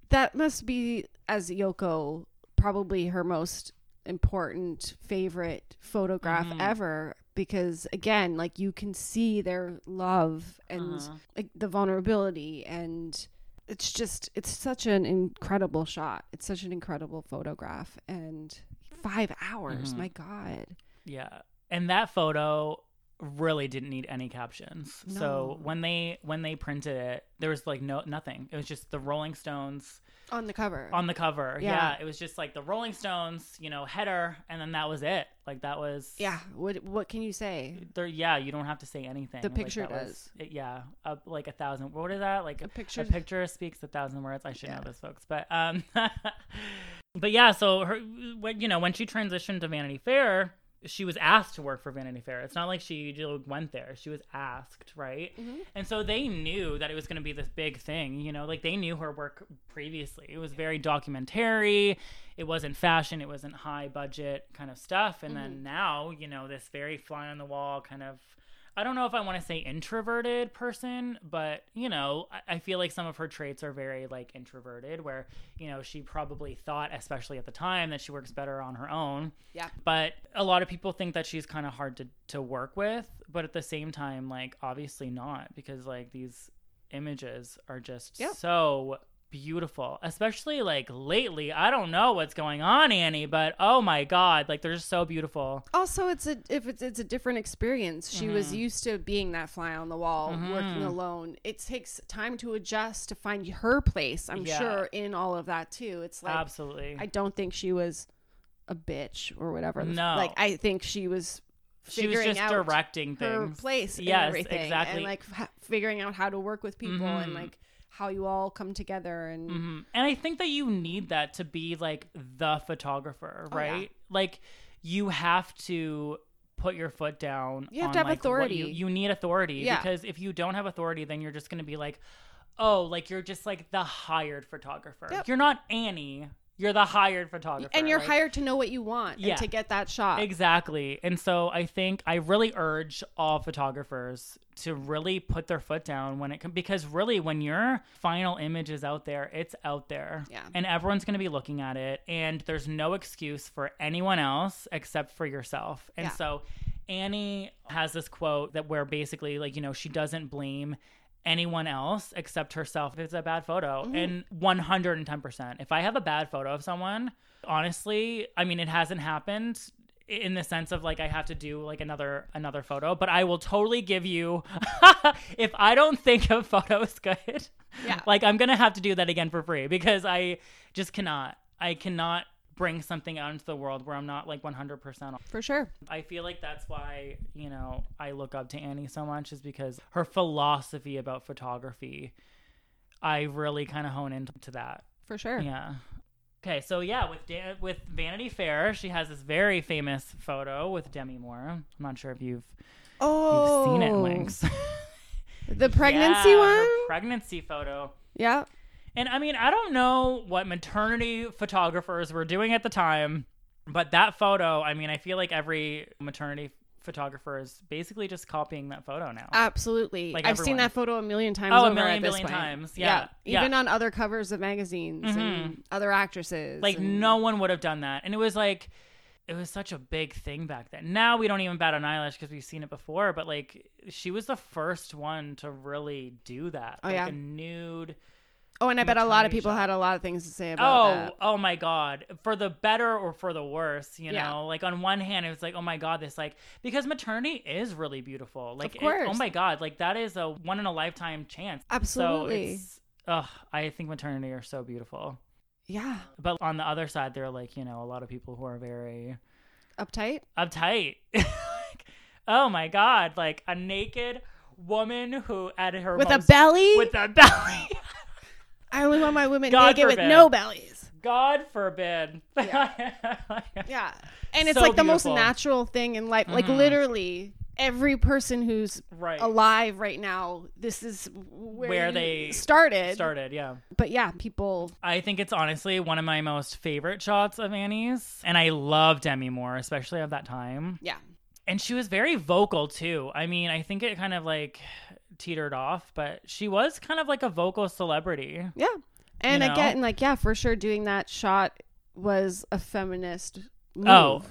that must be as Yoko probably her most important favorite photograph Mhm. ever because again like you can see their love and Uh-huh. like the vulnerability and it's just it's such an incredible shot it's such an incredible photograph and 5 hours Mhm. my god Yeah. And that photo really didn't need any captions. So when they when they printed it, there was like no nothing. It was just the Rolling Stones on the cover on the cover. Yeah. Yeah. It was just like the Rolling Stones, you know, header and then that was it. Like that was yeah what what can you say There, yeah, you don't have to say anything. The Like, picture was- it- yeah, uh, like a thousand. What is that? Like A a, picture- A picture speaks a thousand words. I should Yeah. know this, folks. But um, *laughs* but yeah. So her, when you know, when she transitioned to Vanity Fair, she was asked to work for Vanity Fair. It's not like she went there. She was asked, right? Mm-hmm. And so they knew that it was going to be this big thing. You know, like they knew her work previously. It was very documentary. It wasn't fashion. It wasn't high budget kind of stuff. And then now, you know, this very fly on the wall kind of. I don't know if I want to say introverted person, but you know, I, I feel like some of her traits are very like introverted, where you know she probably thought, especially at the time, that she works better on her own. yeah But a lot of people think that she's kind of hard to, to work with. But at the same time, like, obviously not, because like these images are just Yeah. so beautiful. Especially like lately. I don't know what's going on, Annie, but oh my God, like they're just so beautiful. also it's a if it's it's a different experience she Mm-hmm. was used to being that fly on the wall working alone it takes time to adjust to find her place i'm Yeah. sure in all of that too it's like Absolutely. i don't think she was a bitch or whatever No. like i think she was she was just directing her things. place and Yes, everything exactly. and like f- figuring out how to work with people and Mhm. like how you all come together and Mhm. And I think that you need that to be like the photographer, Oh, yeah. right? Like you have to put your foot down. You have on, to have like, what You, authority. you need authority Yeah. because if you don't have authority, then you're just going to be like, oh, like you're just like the hired photographer. Yep. You're not Annie. You're the hired photographer. and you're like- hired to know what you want Yeah. and to get that shot Exactly. And so I think I really urge all photographers to really put their foot down when it comes because really when your final image is out there, it's out there. Yeah. And everyone's going to be looking at it and there's no excuse for anyone else except for yourself. And Yeah. so Annie has this quote that where basically like, you know, she doesn't blame anyone else except herself if it's a bad photo Mm-hmm. and 110% if i have a bad photo of someone honestly i mean it hasn't happened in the sense of like i have to do like another another photo but i will totally give you *laughs* if i don't think a photo is good Yeah. like i'm gonna have to do that again for free because i just cannot i cannot bring something out into the world where I'm not like 100% For sure. I feel like that's why, you know, I look up to Annie so much is because her philosophy about photography, I really kind of hone into that. For sure. Yeah. Okay, so yeah, with Dan- with Vanity Fair, she has this very famous photo with Demi Moore. I'm not sure if you've Oh, you've seen it, oh. Lynx. The pregnancy Yeah, one? pregnancy photo. yeah. And I mean, I don't know what maternity photographers were doing at the time, but that photo, I mean, I feel like every maternity photographer is basically just copying that photo now. Absolutely. Like I've seen that photo a million times. Oh, a million billion times. Yeah. Yeah. Even on other covers of magazines and mm-hmm. other actresses. like and- no one would have done that. And it was like it was such a big thing back then. Now we don't even bat an eyelash because we've seen it before, but like she was the first one to really do that. Oh, like yeah. a nude Oh, and I bet a lot of people had a lot of things to say about Oh, that. oh my god. For the better or for the worse, you know. Like on one hand it was like, "Oh my god, this like because maternity is really beautiful." Like Of it- oh my god, like that is a one in a lifetime chance. Absolutely. So it's ugh, I think maternity are so beautiful. Yeah. But on the other side there are like, you know, a lot of people who are very Uptight. uptight. *laughs* like, oh my god, like a naked woman who at her With a belly? with a belly. I only want my women God naked with no bellies. God forbid. *laughs* Yeah. And it's So like the most beautiful. natural thing in life. Like Mhm. literally every person who's Right. alive right now, this is where, Where you they started. Started, yeah. But yeah, people I think it's honestly one of my most favorite shots of Annie's. And I love Demi Moore, especially of that time. yeah. And she was very vocal too. I mean, I think it kind of like teetered off, but she was kind of like a vocal celebrity. Yeah. And know? again, like, yeah, for sure doing that shot was a feminist move. Oh,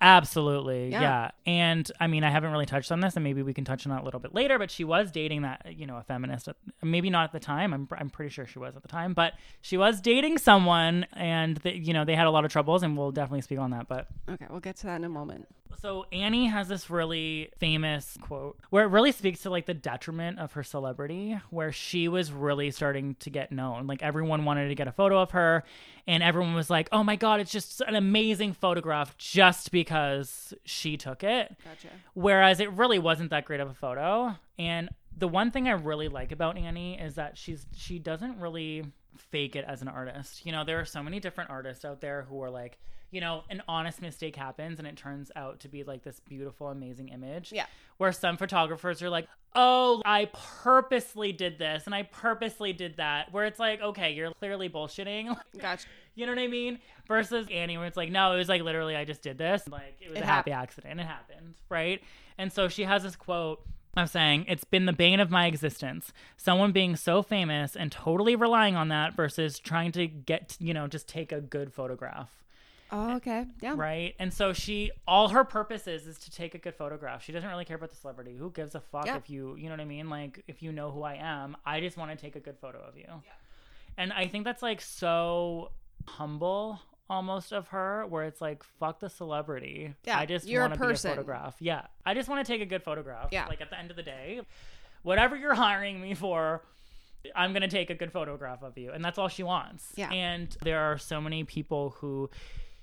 absolutely. Yeah. Yeah. And I mean, I haven't really touched on this and maybe we can touch on it a little bit later, but she was dating that, you know, a feminist. Maybe not at the time. I'm, I'm pretty sure she was at the time, but she was dating someone and, they, you know, they had a lot of troubles and we'll definitely speak on that. But Okay, we'll get to that in a moment. So Annie has this really famous quote where it really speaks to like the detriment of her celebrity, where she was really starting to get known. Like everyone wanted to get a photo of her, and everyone was like, "Oh my god, it's just an amazing photograph just because she took it." Gotcha. Whereas it really wasn't that great of a photo. And the one thing I really like about Annie is that she's she doesn't really fake it as an artist. You know, there are so many different artists out there who are like, you know, an honest mistake happens and it turns out to be like this beautiful, amazing image. Yeah. Where some photographers are like, oh, I purposely did this and I purposely did that. Where it's like, okay, you're clearly bullshitting. *laughs* Gotcha. You know what I mean? Versus Annie, where it's like, no, it was like literally, I just did this. Like, it was It a happy accident. It happened, right? And so she has this quote of saying, It's been the bane of my existence. Someone being so famous and totally relying on that versus trying to get, you know, just take a good photograph. Oh, okay. Yeah. Right. And so she, all her purpose is, is to take a good photograph. She doesn't really care about the celebrity. Who gives a fuck Yeah. if you, you know what I mean? Like, if you know who I am, I just want to take a good photo of you. Yeah. And I think that's like so humble almost of her, where it's like, fuck the celebrity. Yeah, I just you're a want to be a person. photograph. Yeah. I just want to take a good photograph. Yeah. Like at the end of the day, whatever you're *laughs* hiring me for, I'm going to take a good photograph of you. And that's all she wants. Yeah. And there are so many people who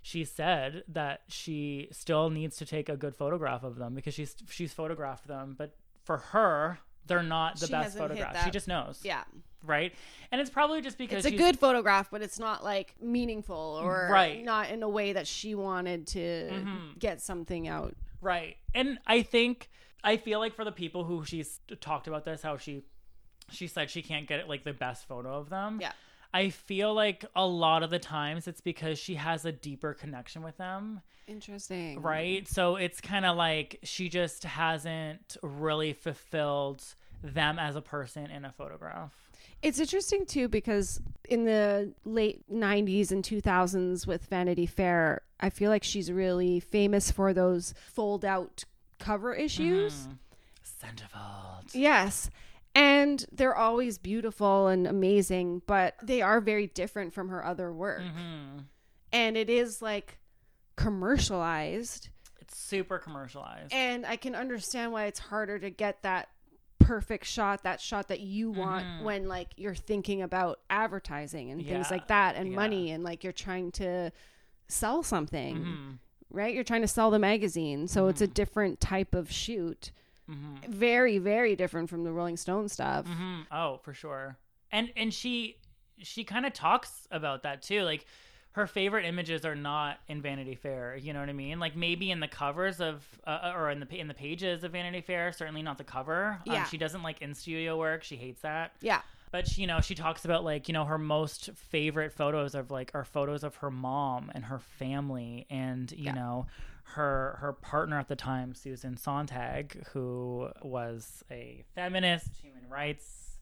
she said that she still needs to take a good photograph of them because she's she's photographed them, but for her, they're not the She best photographs. She just knows. Yeah. Right? And it's probably just because It's a good photograph, but it's not like meaningful or Right. not in a way that she wanted to Mhm. get something out. Right. And I think I feel like for the people who she's talked about this, how she she said she can't get like the best photo of them. Yeah. I feel like a lot of the times it's because she has a deeper connection with them. Interesting. Right. So it's kind of like she just hasn't really fulfilled them as a person in a photograph. It's interesting too because in the late 90s and 2000s with Vanity Fair, I feel like she's really famous for those fold out cover issues. Mhm. Centerfold. Yes. And they're always beautiful and amazing, but they are very different from her other work. hmm And it is like commercialized. It's super commercialized. And I can understand why it's harder to get that perfect shot, that shot that you want Mhm. when like you're thinking about advertising and things like that and yeah. money and like you're trying to sell something, Mhm. right? You're trying to sell the magazine, so it's a Mm-hmm. different type of shoot. Mhm. Very, very different from the Rolling Stone stuff. hmm Oh, for sure. And and she she kind of talks about that too. Like her favorite images are not in Vanity Fair. You know what I mean? Like maybe in the covers of uh, or in the in the pages of Vanity Fair. Certainly not the cover. Yeah. Um, she doesn't like in studio work. She hates that. Yeah. But she, you know, she talks about like you know her most favorite photos of like are photos of her mom and her family, and you Yeah. know her her partner at the time, Susan Sontag, who was a feminist, human rights,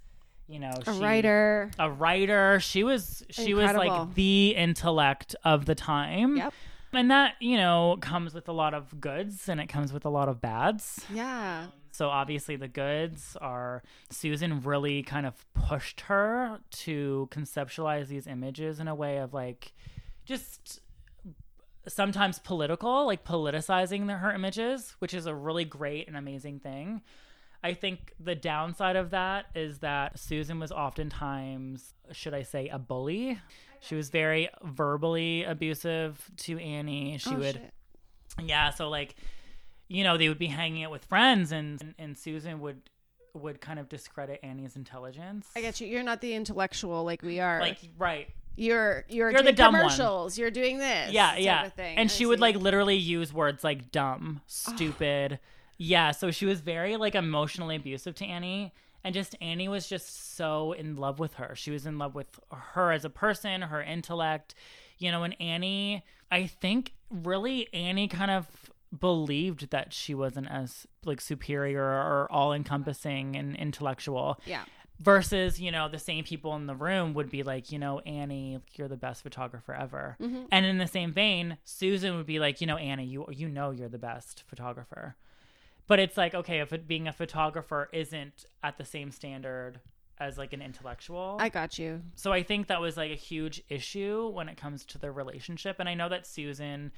you know, A she- writer. a writer. She was she was like the intellect of the time. Yep. And that, you know, comes with a lot of goods and it comes with a lot of bads. Yeah. Um, so obviously the goods are Susan really kind of pushed her to conceptualize these images in a way of like just sometimes political, like politicizing the, her images, which is a really great and amazing thing. I think the downside of that is that Susan was oftentimes, should I say, a bully. She was very verbally abusive to Annie. She Oh, would shit. yeah so like you know they would be hanging out with friends and and, and susan would would kind of discredit annie's intelligence I get you. You're not the intellectual like we are. like right you're you're, You're the doing dumb one. commercials. You're doing this. yeah yeah of thing. and I she would like literally use words like dumb stupid yeah so she was very like emotionally abusive to annie and just annie was just so in love with her she was in love with her as a person her intellect you know and annie i think really annie kind of believed that she wasn't as like superior or all encompassing and intellectual Yeah. Versus you know the same people in the room would be like you know annie you're the best photographer ever mm-hmm. and in the same vein susan would be like you know annie you you know you're the best photographer but it's like okay if it, being a photographer isn't at the same standard as like an intellectual I got you. so I think that was like a huge issue when it comes to their relationship. And I know that Susan,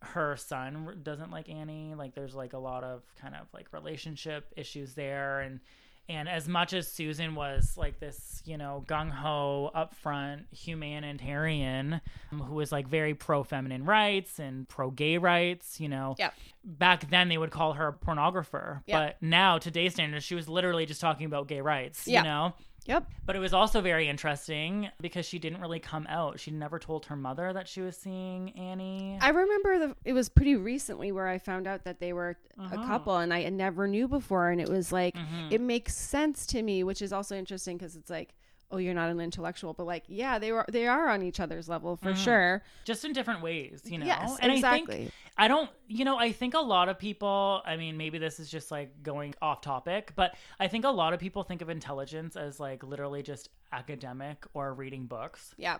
her son, doesn't like Annie. Like there's like a lot of kind of like relationship issues there. And and as much as Susan was like this, you know, gung ho, upfront humanitarian um, who was like very pro feminine rights and pro gay rights, you know, Yep. back then they would call her a pornographer. Yeah. But now, today's standards, she was literally just talking about gay rights, Yeah. you know? Yep. But it was also very interesting because she didn't really come out. She never told her mother that she was seeing Annie. I remember the it was pretty recently where I found out that they were a Uh-huh. couple and I never knew before and it was like Mhm. it makes sense to me, which is also interesting because it's like oh you're not an intellectual but like yeah they were they are on each other's level for Mhm. sure. just in different ways, you know? Yes, and I exactly. think I don't, you know, I think a lot of people, I mean, maybe this is just like going off topic, but I think a lot of people think of intelligence as like literally just academic or reading books. Yeah.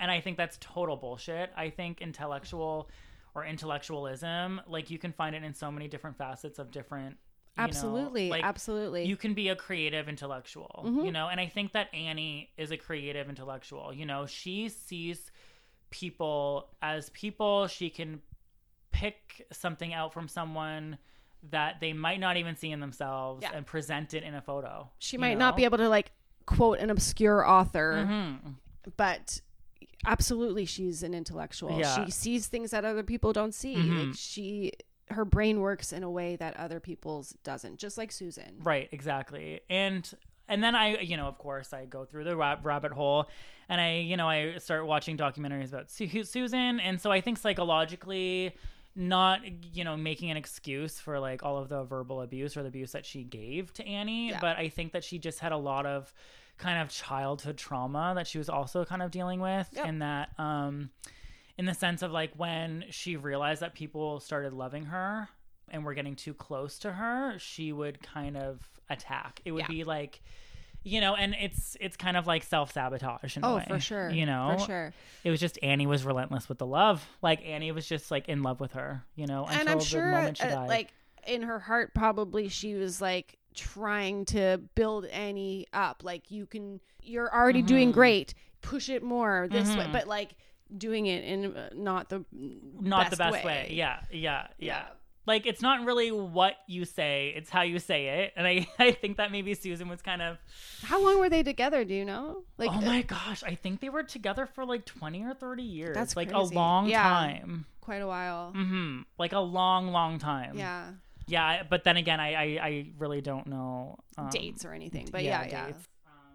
And I think that's total bullshit. I think intellectual or intellectualism, like you can find it in so many different facets of different. Know, Absolutely. like, absolutely. you can be a creative intellectual, Mhm. you know, and I think that Annie is a creative intellectual. You know, she sees people as people. She can pick something out from someone that they might not even see in themselves Yeah. and present it in a photo. she might not be able to like quote an obscure author, Mhm. but absolutely she's an intellectual. Yeah. She sees things that other people don't see. Mhm. Like she her brain works in a way that other people's doesn't, just like Susan. Right, exactly. And and then I, you know, of course, I go through the rabbit hole, and I, you know, I start watching documentaries about Su- Susan, and so I think psychologically, not, you know, making an excuse for like all of the verbal abuse or the abuse that she gave to Annie, Yeah. but I think that she just had a lot of kind of childhood trauma that she was also kind of dealing with, Yep. and that, um, in the sense of like when she realized that people started loving her and were getting too close to her, she would kind of attack. It would Yeah. be like, you know, and it's it's kind of like self sabotage in a Oh, way. for sure. You know, For sure. it was just Annie was relentless with the love. Like Annie was just like in love with her. You know, until and I'm the sure, moment she uh, died. like in her heart, probably she was like trying to build Annie up. Like you can, you're already doing Mhm. great. Push it more this way, Mhm. but like doing it in uh, not the not the best way. way. Yeah, yeah, yeah, like it's not really what you say it's how you say it and i *laughs* i think that maybe susan was kind of How long were they together? Do you know? Like, oh uh, my gosh i think they were together for like 20 or 30 years That's like crazy. a long Yeah. time quite a while. hmm like a long long time Yeah, yeah but then again i i, I really don't know um, dates or anything, but yeah, yeah, dates.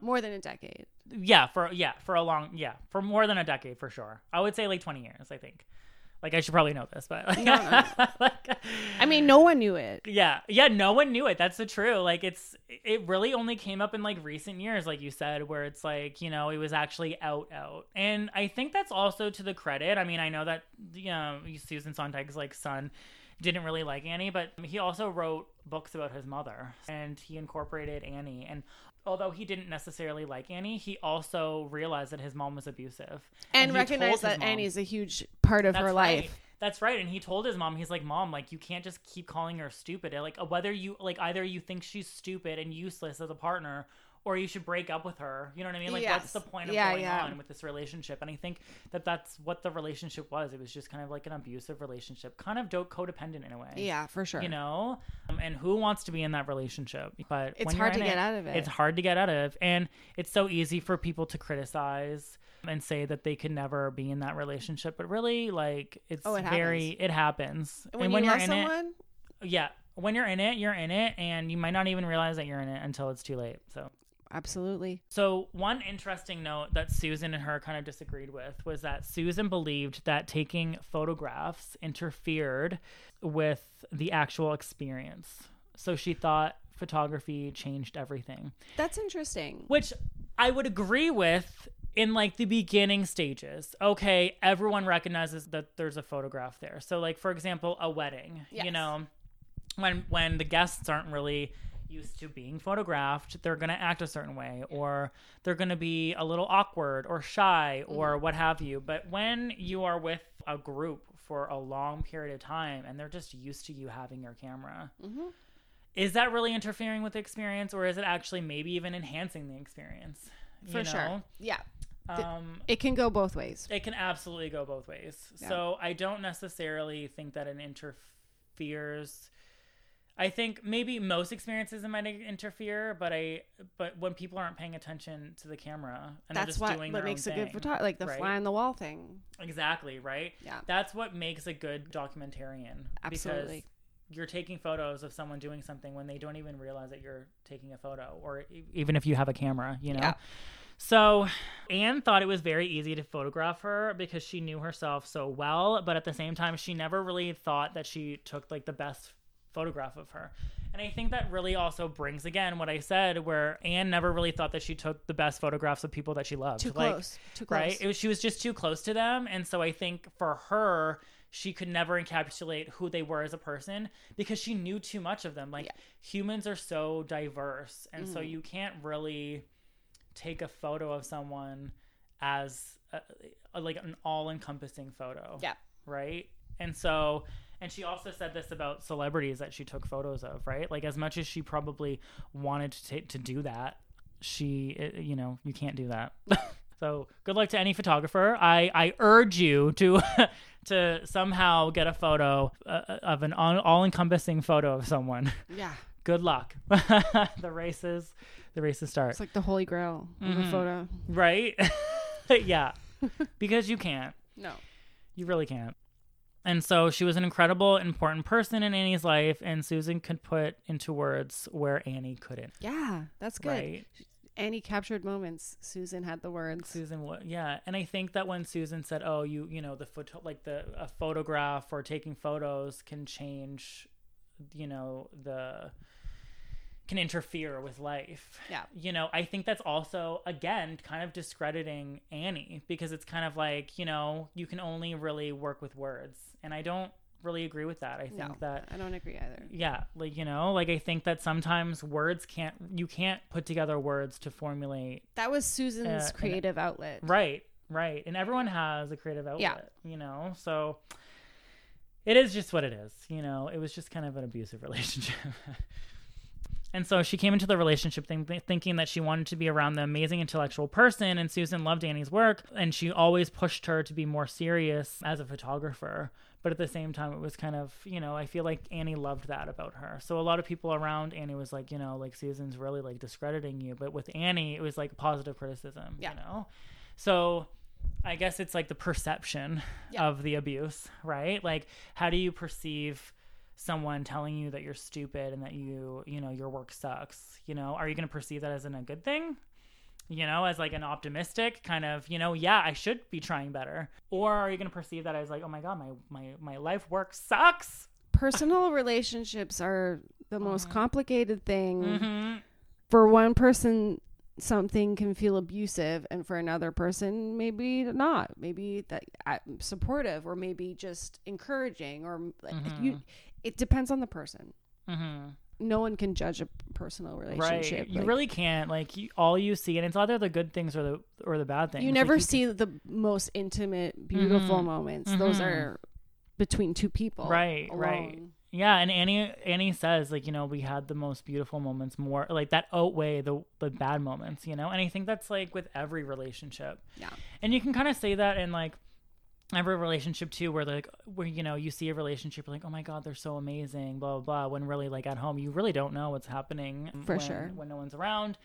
More than a decade. yeah for yeah for a long yeah for more than a decade for sure i would say like 20 years i think like i should probably know this but like, No, no. like, I mean, no one knew it. yeah yeah no one knew it that's the true like it's it really only came up in like recent years like you said where it's like you know it was actually out out and i think that's also to the credit i mean i know that you know susan sontag's like son didn't really like annie but he also wrote books about his mother and he incorporated annie and although he didn't necessarily like annie he also realized that his mom was abusive And, he told recognize his that mom. Annie's a huge part of her right. life. That's right. And he told his mom, he's like, Mom, like you can't just keep calling her stupid. Like uh, whether you like either you think she's stupid and useless as a partner, or you should break up with her. You know what I mean? Like what's the point of Yeah, going yeah. on with this relationship? And I think that that's what the relationship was. It was just kind of like an abusive relationship, kind of dope codependent in a way. Yeah, for sure. You know, um, and who wants to be in that relationship? But It's when hard to get out of it. It's hard to get out of, and it's so easy for people to criticize and say that they could never be in that relationship. But really, like, it's Oh, it very it happens. when, and you you're love in someone, it, yeah, when you're in it, you're in it, and you might not even realize that you're in it until it's too late. So. Absolutely. So, one interesting note that Susan and her kind of disagreed with was that Susan believed that taking photographs interfered with the actual experience. So, she thought photography changed everything, That's interesting. which I would agree with in like the beginning stages. Okay, everyone recognizes that there's a photograph there. So, like, for example, a wedding, you know, when when the guests aren't really used to being photographed they're going to act a certain way or they're going to be a little awkward or shy or what have you but when you are with a group for a long period of time and they're just used to you having your camera is that really interfering with the experience or is it actually maybe even enhancing the experience For You sure. know? Yeah. um It can go both ways. it can absolutely go both ways. So I don't necessarily think that it interferes. I think maybe most experiences might interfere, but I but when people aren't paying attention to the camera and they're That's just what, doing what makes a good photographer, like the right? fly on the wall thing. Exactly, right? Yeah. That's what makes a good documentarian. Absolutely. Because you're taking photos of someone doing something when they don't even realize that you're taking a photo, or even if you have a camera, you know? Yeah. So Anne thought it was very easy to photograph her because she knew herself so well, but at the same time, she never really thought that she took like the best photograph of her. And I think that really also brings again what I said, where Anne never really thought that she took the best photographs of people that she loved. Too Like, close. Too close. right? It was she was just too close to them, and so I think for her, she could never encapsulate who they were as a person because she knew too much of them. Like Yeah. humans are so diverse, and Mm-hmm. so you can't really take a photo of someone as a, a- like an all-encompassing photo. Yeah. Right. And so. And she also said this about celebrities that she took photos of, right? Like as much as she probably wanted to ta- to do that, she, uh, you know, you can't do that. *laughs* so good luck to any photographer. I I urge you to *laughs* to somehow get a photo uh, of an all encompassing photo of someone. Yeah. *laughs* Good luck. the races, the races start. It's like the holy grail of a photo. right? yeah, because you can't. No. You really can't. And so she was an incredible, important person in Annie's life, and Susan could put into words where Annie couldn't. Yeah, that's good. Right? Annie captured moments. Susan had the words. Susan, yeah, and I think that when Susan said, "Oh, you, you know, the photo, like the a photograph or taking photos can change, you know, the can interfere with life." Yeah. you know, I think that's also again kind of discrediting Annie because it's kind of like you know you can only really work with words, and I don't really agree with that. I think No, that I don't agree either. yeah like you know like i think that sometimes words can't you can't put together words to formulate That was Susan's and- creative outlet. Right, right. And everyone has a creative outlet, Yeah. you know? So it is just what it is, you know? It was just kind of an abusive *laughs* relationship. And so she came into the relationship think- thinking that she wanted to be around the amazing intellectual person, and Susan loved Annie's work, and she always pushed her to be more serious as a photographer. But at the same time, it was kind of, you know, I feel like Annie loved that about her. So a lot of people around Annie was like, you know, like Susan's really like discrediting you. But with Annie, it was like positive criticism, Yeah. you know? So I guess it's like the perception Yeah. of the abuse, right? Like, how do you perceive someone telling you that you're stupid and that you, you know, your work sucks? You know, are you going to perceive that as in a good thing? You know, as like an optimistic kind of, you know, yeah, I should be trying better. Or are you going to perceive that as like, oh my god, my my my life work sucks? Personal *laughs* relationships are the most complicated thing. Mm-hmm. For one person, something can feel abusive, and for another person, maybe not. Maybe that uh, supportive, or maybe just encouraging, or like, you. It depends on the person. Mm-hmm. No one can judge a personal relationship. Right. You like- really can't. Like you, all you see, and it's either the good things or the or the bad things. you Like, never can- see the most intimate, beautiful Mhm. moments. Those Mhm. are between two people. Right, right. Yeah, and Annie Annie says like you know we had the most beautiful moments more like that outweigh the the bad moments you know and I think that's like with every relationship Yeah. and you can kind of say that in like every relationship too where like where you know you see a relationship like oh my god they're so amazing blah blah blah when really like at home you really don't know what's happening For when, sure. when no one's around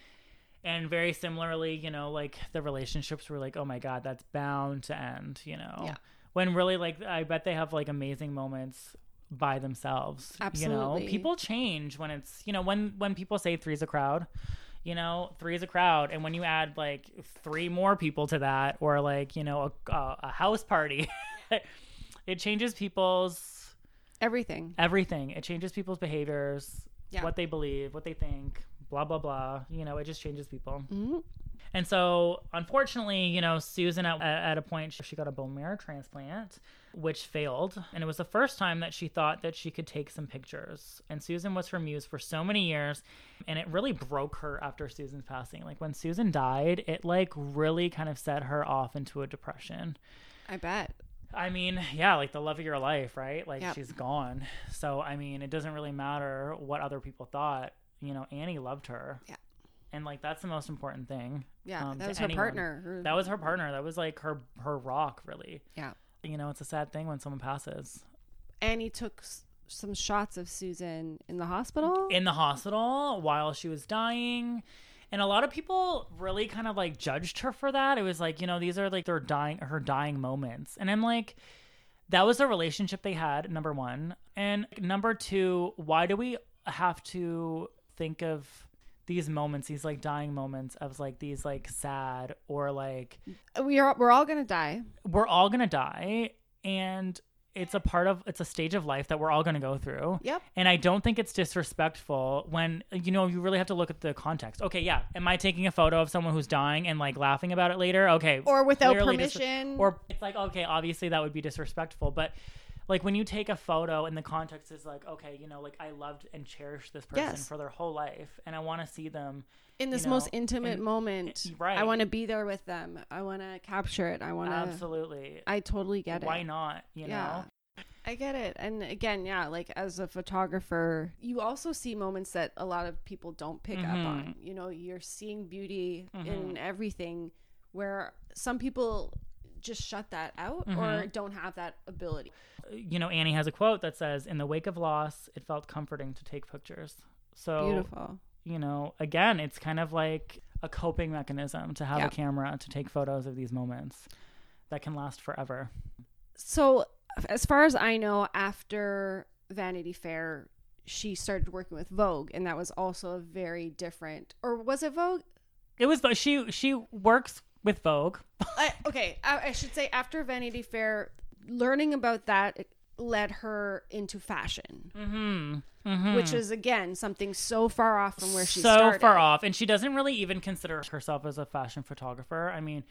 and very similarly you know like the relationships were like oh my god that's bound to end you know Yeah. when really like i bet they have like amazing moments by themselves you Absolutely. know people change when it's you know when when people say three's a crowd you know three is a crowd and when you add like three more people to that or like you know a, a, house party *laughs* it changes people's Everything. everything it changes people's behaviors Yeah. what they believe what they think blah blah blah you know it just changes people Mhm. and so, unfortunately, you know, Susan at, at a point she got a bone marrow transplant, which failed, and it was the first time that she thought that she could take some pictures. And Susan was her muse for so many years, and it really broke her after Susan's passing. Like when Susan died, it like really kind of set her off into a depression. I bet. I mean, yeah, like the love of your life, right? Like Yep. she's gone. So, I mean, it doesn't really matter what other people thought. You know, Annie loved her. Yeah. And like that's the most important thing. Yeah, um, that was her anyone. partner. Her- That was her partner. That was like her her rock, really. yeah. You know, it's a sad thing when someone passes Annie took s- some shots of Susan in the hospital. in the hospital while she was dying. And a lot of people really kind of like judged her for that. It was like, you know, these are like their dying her dying moments. And I'm like that was a relationship they had, number 1. And number 2, why do we have to think of these moments, these like dying moments of like these like sad or like uh, we are we're all gonna die. we're all gonna die and it's a part of it's a stage of life that we're all gonna go through Yep. and i don't think it's disrespectful when you know you really have to look at the context okay yeah am i taking a photo of someone who's dying and like laughing about it later okay Or without permission. or it's like okay obviously that would be disrespectful but like when you take a photo and the context is like okay you know like i loved and cherished this person Yes. for their whole life and i want to see them in this you most intimate and- moment. right. I want to be there with them. I want to capture it. I want to. absolutely I totally get it. why not you yeah. know I get it. And again, yeah, like as a photographer, you also see moments that a lot of people don't pick up Mhm. on. You know, you're seeing beauty Mm-hmm. in everything where some people just shut that out or Mm-hmm. don't have that ability. you know, Annie has a quote that says, "In the wake of loss, it felt comforting to take pictures." So, Beautiful. you know, again, it's kind of like a coping mechanism to have Yeah. a camera to take photos of these moments that can last forever. So, as far as I know, after Vanity Fair, she started working with Vogue, and that was also a very different. Or was it Vogue? It was she she works with Vogue. I, okay, I, I should say after Vanity Fair, learning about that led her into fashion, Mm-hmm. Mm-hmm. which is again something so far off from where she so started. far off, and she doesn't really even consider herself as a fashion photographer. I mean,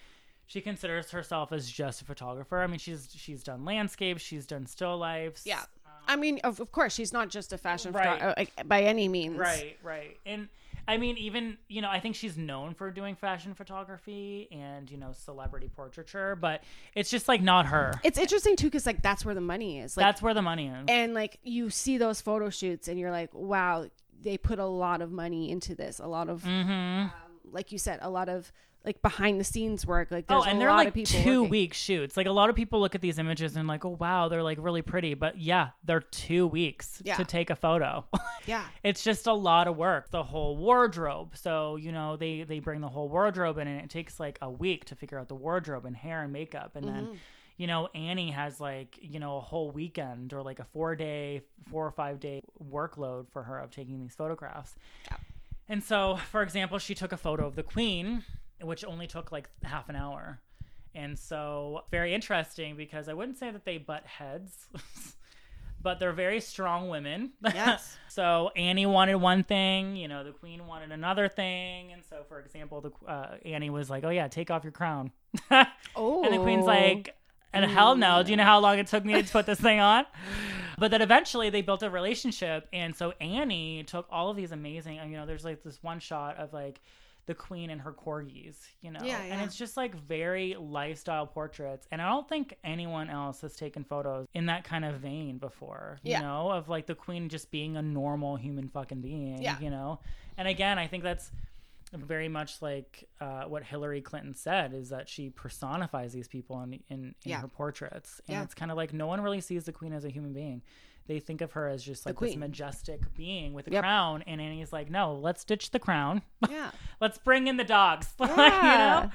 she considers herself as just a photographer. I mean, she's she's done landscapes, she's done still lifes. Yeah, I mean, of, of course, she's not just a fashion Right. photo- uh, by any means. Right, right. And I mean, even, you know, I think she's known for doing fashion photography and, you know, celebrity portraiture, but it's just like not her. It's interesting too, because like that's where the money is. Like, That's where the money is. and like you see those photo shoots, and you're like, wow, they put a lot of money into this, a lot of, Mm-hmm. um, like you said, a lot of like behind the scenes work. Like Oh, and a they're lot like of people two working. week shoots. Like a lot of people look at these images and like, oh wow, they're like really pretty. But yeah, they're two weeks Yeah. to take a photo. *laughs* Yeah, it's just a lot of work. The whole wardrobe. So you know they they bring the whole wardrobe in, and it takes like a week to figure out the wardrobe and hair and makeup, and Mm-hmm. then. You know, Annie has like, you know, a whole weekend or like a four day, four or five day workload for her of taking these photographs. And so, for example, she took a photo of the queen, which only took like half an hour. And so, very interesting because I wouldn't say that they butt heads, *laughs* but they're very strong women. Yes. *laughs* so, Annie wanted one thing, you know, the queen wanted another thing. And so, for example, the uh, Annie was like, oh, yeah, take off your crown. Oh, *laughs* And the queen's like, and hell no. Do you know how long it took me to put this thing on? But then eventually they built a relationship. And so Annie took all of these amazing, you know, there's like this one shot of like the queen and her corgis, you know, Yeah, and it's just like very lifestyle portraits. And I don't think anyone else has taken photos in that kind of vein before, you Yeah. know, of like the queen just being a normal human fucking being, Yeah. you know? And again, I think that's very much like uh, what Hillary Clinton said is that she personifies these people in in, in Yeah. her portraits, and Yeah. it's kind of like no one really sees the queen as a human being. They think of her as just like this majestic being with a Yep. crown, and Annie's like, no, let's ditch the crown. *laughs* yeah, let's bring in the dogs. Like, *laughs* you Yeah. know,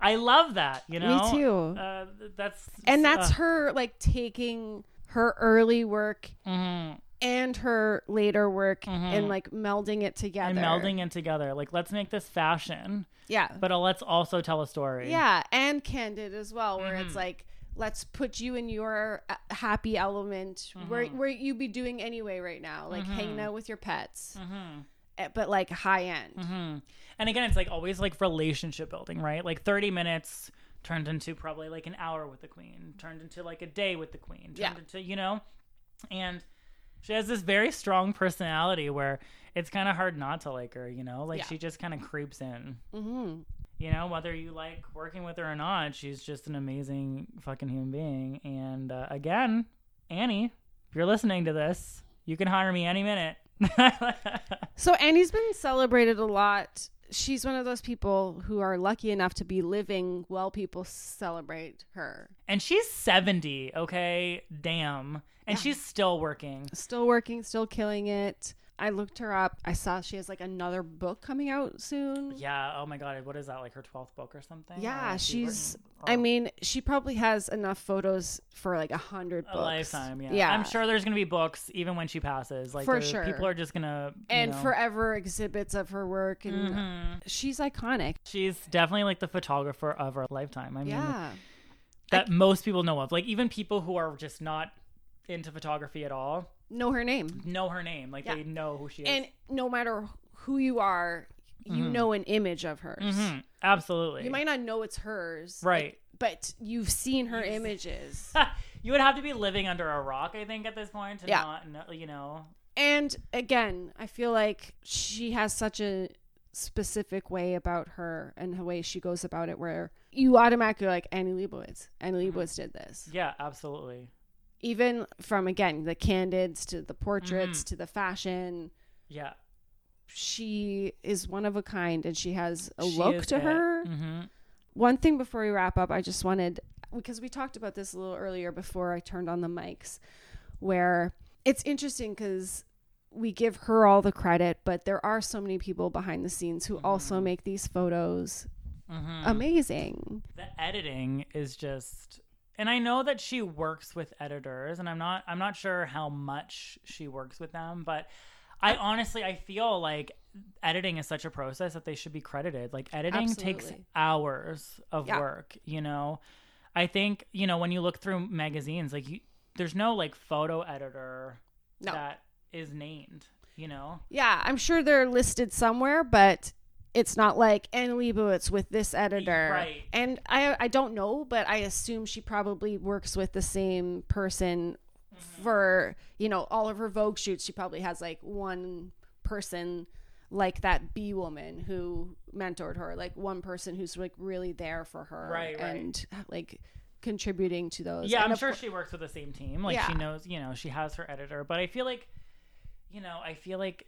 I love that. You know, me too. Uh, that's and that's uh, her like taking her early work mhm. and her later work and like melding it together and melding it together. Like, let's make this fashion, Yeah, but uh, let's also tell a story. yeah, and candid as well, where Mm-hmm. it's like let's put you in your uh, happy element where Mm-hmm. where you be doing anyway right now, like hanging out with your pets, Mm-hmm. eh, but like high end. And again, it's like always like relationship building, right? Like 30 minutes turned into probably like an hour with the queen, turned into like a day with the queen, turned Yeah. into, you know, and she has this very strong personality where it's kind of hard not to like her, you know? Like Yeah. she just kind of creeps in. You know, whether you like working with her or not, she's just an amazing fucking human being. And uh, again, Annie, if you're listening to this, you can hire me any minute. *laughs* So Annie's been celebrated a lot. She's one of those people who are lucky enough to be living while people celebrate her. And she's 70, okay? Damn. And she's still working. Still working, still killing it. I looked her up. I saw she has like another book coming out soon. Yeah. Oh my God. What is that? Like her 12th book or something? Yeah, she she's. written- I oh, mean, she probably has enough photos for like a hundred books. a lifetime. Yeah. yeah. I'm sure there's going to be books even when she passes. Like, For sure. People are just going to. and know, forever exhibits of her work, and Mhm. she's iconic. She's definitely like the photographer of our lifetime. I mean, Yeah, that most people know of. Like, even people who are just not into photography at all know her name. know her name. Like, Yeah. they know who she is. And no matter who you are, you know an image of hers. Mhm. Absolutely. You might not know it's hers, Right. But you've seen her images. *laughs* you would have to be living under a rock, I think, at this point to Yeah. not know, you know. and again, I feel like she has such a specific way about her and the way she goes about it where you automatically are like Annie Leibovitz. Annie Leibovitz did this. Yeah, absolutely. Even from again the candids to the portraits to the fashion, Yeah. she is one of a kind and she has a She look to it. her. hmm One thing before we wrap up, I just wanted because we talked about this a little earlier before I turned on the mics, where it's interesting because we give her all the credit, but there are so many people behind the scenes who also make these photos hmm amazing. The editing is just, and I know that she works with editors, and I'm not, I'm not sure how much she works with them, but I honestly, I feel like editing is such a process that they should be credited. Like editing takes hours of Yeah. work, you know. I think you know when you look through magazines, like you, there's no like photo editor No. that is named, you know. Yeah, I'm sure they're listed somewhere, but it's not like Anne Leibovitz with this editor. Right. And I I don't know, but I assume she probably works with the same person Mm-hmm. for, you know, all of her Vogue shoots. She probably has like one person like that B woman who mentored her, like one person who's like really there for her Right, right. and like contributing to those. Yeah, And I'm sure she works with the same team. Like she knows, you know, she has her editor. But I feel like, you know, I feel like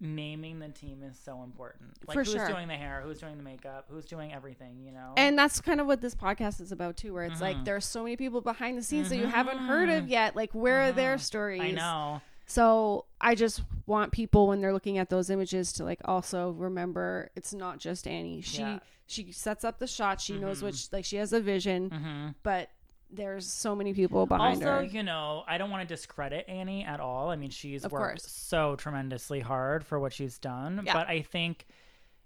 naming the team is so important. Like For who's sure. doing the hair, who's doing the makeup, who's doing everything, you know? And that's kind of what this podcast is about too, where it's Mhm. like there's so many people behind the scenes that you haven't heard of Mhm. yet. Like where are their Mhm. stories? I know. So I just want people when they're looking at those images to like also remember it's not just Annie. She Yeah. she sets up the shot. She knows Mhm. what she, like she has a vision, but there's so many people behind Also, her. you know, I don't want to discredit Annie at all. I mean, she's Of worked course. so tremendously hard for what she's done. Yeah. But I think,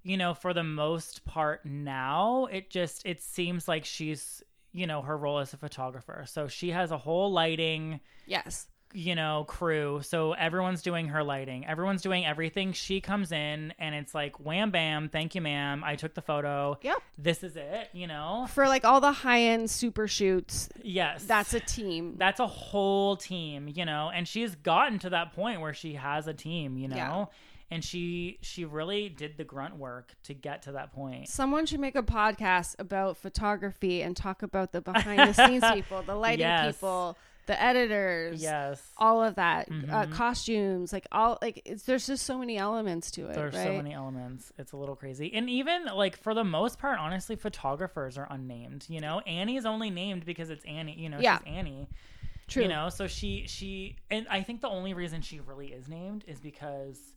you know, for the most part now, it just it seems like she's, you know, her role as a photographer. So she has a whole lighting Yes. You know, crew. So everyone's doing her lighting. Everyone's doing everything. She comes in and it's like, wham bam, thank you, ma'am. I took the photo. Yep. This is it, you know? For like all the high end super shoots, Yes. that's a team. that's a whole team, you know, and she's gotten to that point where she has a team, you know. Yeah. And she she really did the grunt work to get to that point. Someone should make a podcast about photography and talk about the behind the scenes *laughs* people, the lighting Yes. people, the editors, Yes. all of that, uh, Mhm. costumes, like all like it's, there's just so many elements to it. There's right? so many elements. It's a little crazy. And even like for the most part, honestly, photographers are unnamed. You know, Annie's only named because it's Annie. You know, Yeah. she's Annie. True. You know, so she she and I think the only reason she really is named is because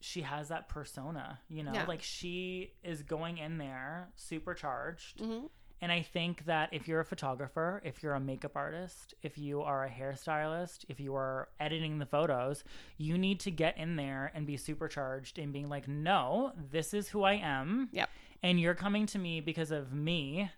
she has that persona. You know, Yeah. like she is going in there supercharged. Mhm. And I think that if you're a photographer, if you're a makeup artist, if you are a hairstylist, if you are editing the photos, you need to get in there and be supercharged and being like, no, this is who I am. Yep. And you're coming to me because of me,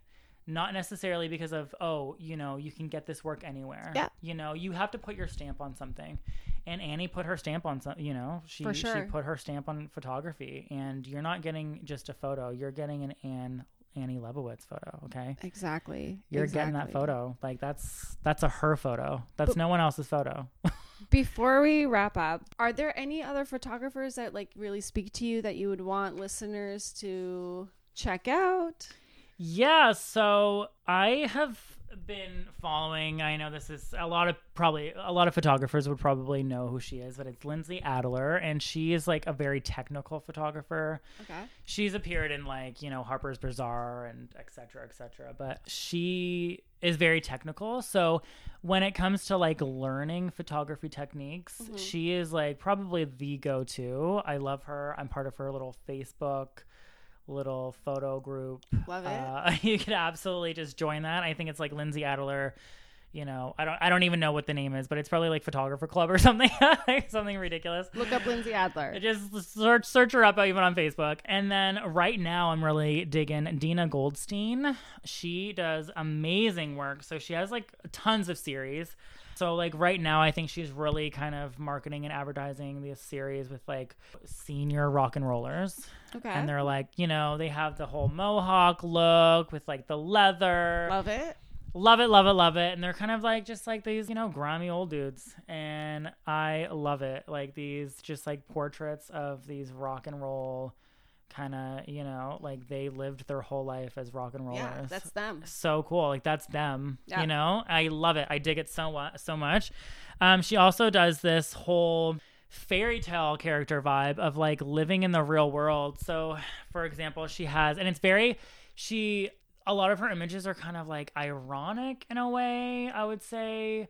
not necessarily because of, oh, you know, you can get this work anywhere. Yeah. You know, you have to put your stamp on something. And Annie put her stamp on some, you know, she, For sure. she put her stamp on photography. And you're not getting just a photo, you're getting an Anne Annie Leibovitz photo, okay? Exactly. You're getting that photo. Like that's that's a her photo. That's no one else's photo. *laughs* Before we wrap up, are there any other photographers that like really speak to you that you would want listeners to check out? yeah, so I have been following. I know this is a lot of probably a lot of photographers would probably know who she is, but it's Lindsay Adler, and she is like a very technical photographer. Okay. She's appeared in like you know Harper's Bazaar and et cetera, et cetera. But she is very technical. So when it comes to like learning photography techniques, mm-hmm. she is like probably the go-to. I love her. I'm part of her little Facebook little photo group. Love it. Uh, *laughs* you could absolutely just join that. I think it's like Lindsay Adler. You know, I don't, I don't even know what the name is, but it's probably like Photographer Club or *laughs* something, *laughs* something ridiculous. Look up Lindsay Adler. Just search search her up even on Facebook. And then right now I'm really digging Dina Goldstein. She does amazing work. So she has like tons of series. So like right now I think she's really kind of marketing and advertising this series with like senior rock and rollers. Okay. And they're like, you know, they have the whole mohawk look with like the leather. Love it. Love it, love it, love it. And they're kind of like just like these, you know, grimy old dudes. And I love it. Like these just like portraits of these rock and roll kind of, you know, like they lived their whole life as rock and rollers. Yeah, that's them. so cool. Like that's them. Yeah. You know, I love it. I dig it so so much. Um, she also does this whole fairy tale character vibe of like living in the real world. So, for example, she has, and it's very she. A lot of her images are kind of like ironic in a way, I would say,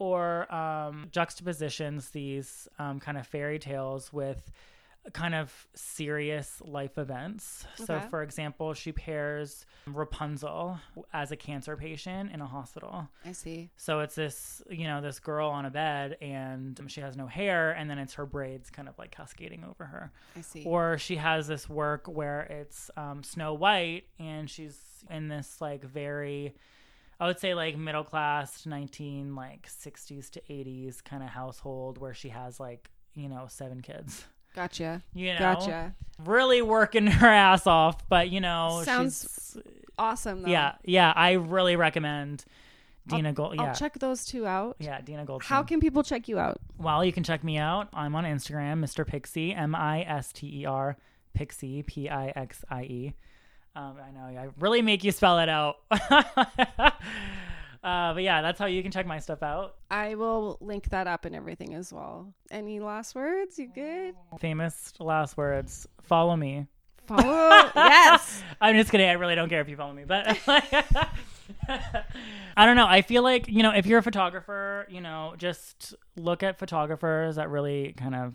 or um, juxtapositions these um, kind of fairy tales with kind of serious life events. So, for example, she pairs Rapunzel as a cancer patient in a hospital. I see. So it's this, you know, this girl on a bed and she has no hair, and then it's her braids kind of like cascading over her. I see. Or she has this work where it's um, Snow White and she's in this like very, I would say like middle class, 19 like 60s to 80s kind of household where she has like, you know, seven kids. Gotcha. You know, Gotcha. really working *laughs* her ass off, but you know, Sounds she's, Awesome though. yeah, yeah. I really recommend Dina Gold. Yeah, I'll check those two out. yeah, Dina Gold. How can people check you out? Well, you can check me out. I'm on Instagram, Mr. Pixie, M I S T E R, Pixie, P I X I E. Um, I know, I really make you spell it out. *laughs* Uh, but yeah, that's how you can check my stuff out. I will link that up and everything as well. Any last words? You good? Famous last words. Follow me. Follow. *laughs* yes. I'm just kidding. I really don't care if you follow me, but *laughs* I don't know. I feel like you know, if you're a photographer, you know, just look at photographers that really kind of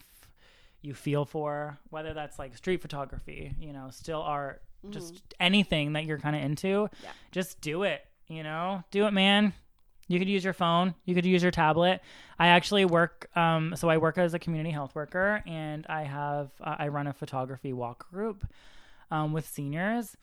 you feel for, whether that's like street photography, you know, still art, just anything that you're kind of into. Yeah. Just do it. You know, do it, man. You could use your phone. You could use your tablet. I actually work. Um, so I work as a community health worker, and I have uh, I run a photography walk group um, with seniors,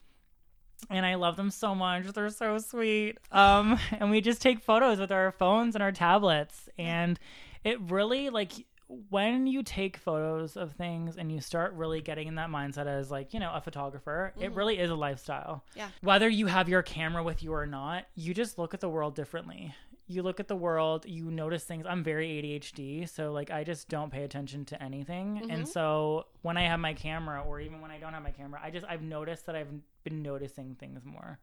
and I love them so much. They're so sweet. Um, *laughs* and we just take photos with our phones and our tablets, and it really like when you take photos of things and you start really getting in that mindset as like you know a photographer it mm-hmm. really is a lifestyle. Yeah. whether you have your camera with you or not you just look at the world differently. You look at the world you notice things. I'm very adhd so like i just don't pay attention to anything. And mm-hmm. so when i have my camera or even when i don't have my camera i just i've noticed that i've been noticing things more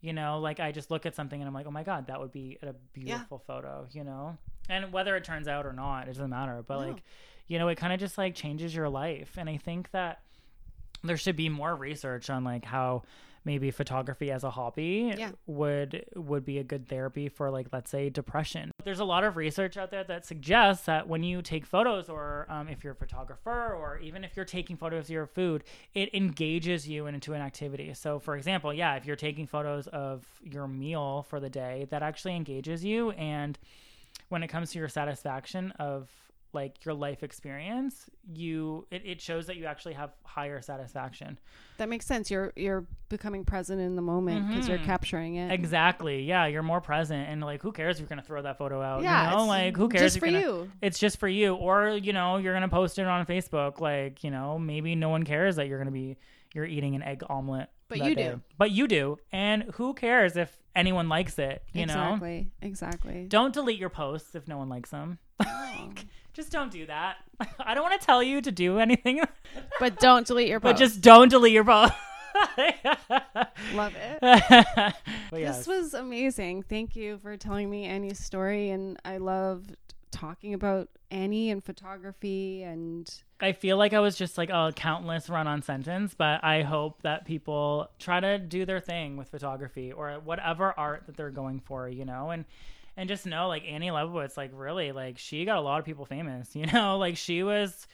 you know like i just look at something and i'm like oh my god that would be a beautiful photo you know? And whether it turns out or not it doesn't matter but like you know it kind of just like changes your life. And i think that there should be more research on like how maybe photography as a hobby Yeah. would would be a good therapy for like let's say depression. There's a lot of research out there that suggests that when you take photos or um, if you're a photographer or even if you're taking photos of your food it engages you into an activity. So for example yeah if you're taking photos of your meal for the day that actually engages you. And when it comes to your satisfaction of like your life experience you it, it shows that you actually have higher satisfaction That makes sense. You're you're becoming present in the moment because you're mm-hmm. capturing it. exactly yeah you're more present and like who cares if you're gonna throw that photo out Yeah, you know like who cares just if for you're gonna- you. it's just for you or you know you're gonna post it on facebook like you know maybe no one cares that you're gonna be you're eating an egg omelet But you day. do. but you do and who cares if anyone likes it you know exactly. Exactly. don't delete your posts if no one likes them *laughs* Oh. Just don't do that *laughs* i don't want to tell you to do anything *laughs* but don't delete your post. but just don't delete your post *laughs* love it. This was amazing. Thank you for telling me Annie's story, and I loved talking about Annie and photography and I feel like I was just like a countless run on sentence, but I hope that people try to do their thing with photography or whatever art that they're going for, you know, and and just know like Annie Leibovitz, like really, like she got a lot of people famous, *laughs* you know, like she was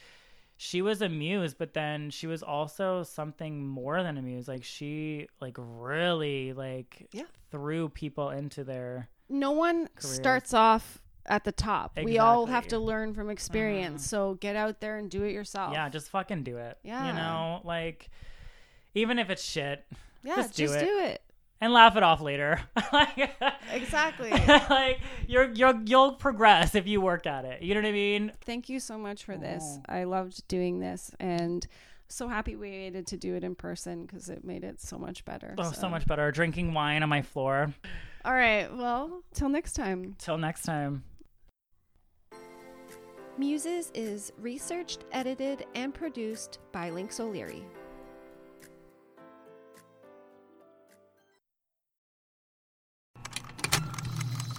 she was a muse, but then she was also something more than a muse. Like she like really like Yeah. threw people into their no one Careers. starts off at the top. We all have to learn from experience. Uh-huh. So get out there and do it yourself. yeah, just fucking do it. Yeah. You know, like even if it's shit, yeah, just just, it. do it. And laugh it off later. *laughs* like, Exactly. *laughs* like you're you're you'll progress if you work at it. You know what I mean? Thank you so much for this. Oh. I loved doing this and so happy we waited to do it in person because it made it so much better. Oh, so much better. Drinking wine on my floor. All right. Well, till next time. Till next time. Muses is researched, edited, and produced by Lynx O'Leary.